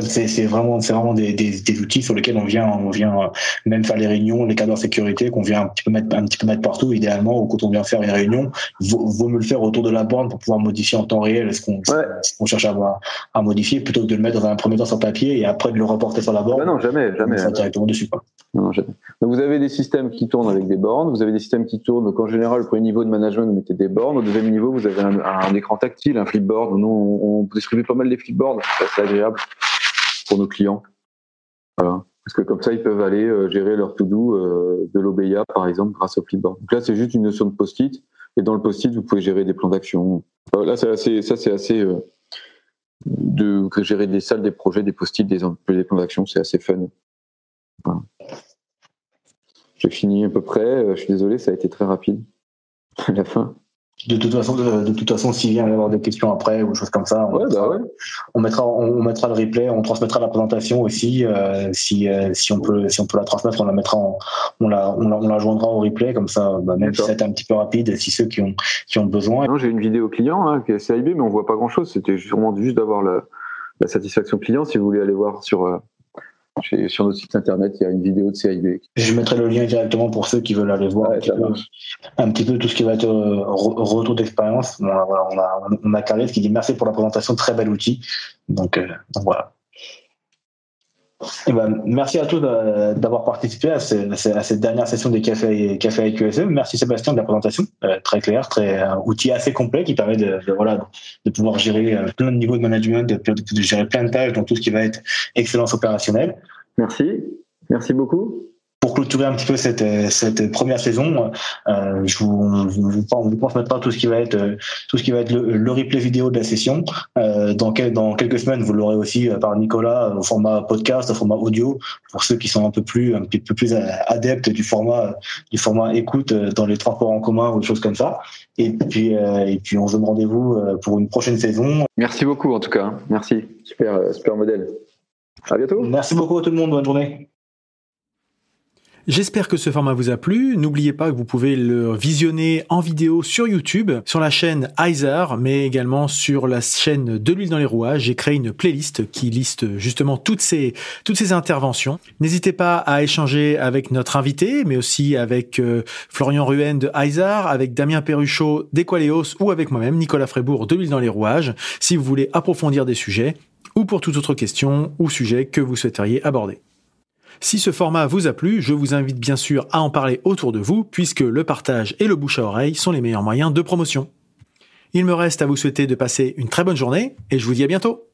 C'est vraiment, c'est vraiment des, des, des, outils sur lesquels on vient, on vient euh, même faire les réunions, les cadres de sécurité qu'on vient un petit peu mettre, un petit peu mettre partout, idéalement, ou quand on vient faire une réunion, vaut, vaut mieux le faire autour de la borne pour pouvoir modifier en temps réel ce qu'on cherche à, à, modifier, plutôt que de le mettre dans un premier temps sur papier et après de le reporter sur la borne. non, jamais, jamais. directement dessus, quoi. Non, jamais. Donc vous avez des systèmes qui tournent avec des bornes, vous avez des systèmes qui tournent. Donc en général, au premier niveau de management, vous mettez des bornes. Au deuxième niveau, vous avez un, un écran tactile, un flipboard. Nous, on, on distribue pas mal des flipboards, c'est agréable pour nos clients. Voilà. Parce que comme ça, ils peuvent aller euh, gérer leur to-do euh, de l'OBIA, par exemple, grâce au Flipboard. Donc là, c'est juste une notion de post-it. Et dans le post-it, vous pouvez gérer des plans d'action. Euh, là, c'est assez, ça, c'est assez de gérer des salles, des projets, des post-it, des, plans d'action. C'est assez fun. J'ai fini à peu près. Je suis désolé, ça a été très rapide la fin. De toute façon, de, toute façon, s'il vient y avoir des questions après ou des choses comme ça, on, mettra, bah on, mettra, on, mettra, le replay, on transmettra la présentation aussi. Euh, si, euh, si on peut, si on peut la transmettre, on la mettra, en, on la, on la, on la joindra au replay comme ça. Bah, même si c'est un petit peu rapide, si ceux qui ont, qui ont besoin. Non, j'ai une vidéo client hein, qui est CIB, mais on voit pas grand chose. C'était sûrement juste d'avoir la, la satisfaction client. Si vous voulez aller voir sur sur notre site internet, il y a une vidéo de CIB. Je mettrai le lien directement pour ceux qui veulent aller voir un, petit peu, tout ce qui va être euh, retour d'expérience. on, a, on a qui dit merci pour la présentation, très bel outil. Donc, euh, donc voilà. Eh ben, merci à tous d'avoir participé à, cette dernière session des cafés, cafés QSE. Merci Sébastien de la présentation, euh, très clair, très un outil assez complet qui permet de, voilà de pouvoir gérer euh, plein de niveaux de management, de, de, gérer plein de tâches dans tout ce qui va être excellence opérationnelle. Merci, merci beaucoup pour clôturer un petit peu cette, cette première saison, euh, je vous, vous, vous transmettra tout ce qui va être tout ce qui va être le, replay vidéo de la session. Euh, dans, dans quelques semaines, vous l'aurez aussi euh, par Nicolas au format podcast, au format audio, pour ceux qui sont un peu plus un petit peu plus adeptes du format du format écoute euh, dans les transports en commun ou des choses comme ça. Et puis euh, et puis on se donne rendez-vous pour une prochaine saison. Merci beaucoup en tout cas. Merci. Super super modèle. À bientôt. Merci beaucoup à tout le monde. Bonne journée. J'espère que ce format vous a plu. N'oubliez pas que vous pouvez le visionner en vidéo sur YouTube, sur la chaîne Heiser, mais également sur la chaîne De l'huile dans les rouages. J'ai créé une playlist qui liste justement toutes ces, toutes ces interventions. N'hésitez pas à échanger avec notre invité, mais aussi avec euh, Florian Ruen de Heiser, avec Damien Perruchot d'Equaleos ou avec moi-même, Nicolas Frébourg de l'huile dans les rouages, si vous voulez approfondir des sujets ou pour toute autre question ou sujet que vous souhaiteriez aborder. Si ce format vous a plu, je vous invite bien sûr à en parler autour de vous, puisque le partage et le bouche à oreille sont les meilleurs moyens de promotion. Il me reste à vous souhaiter de passer une très bonne journée, et je vous dis à bientôt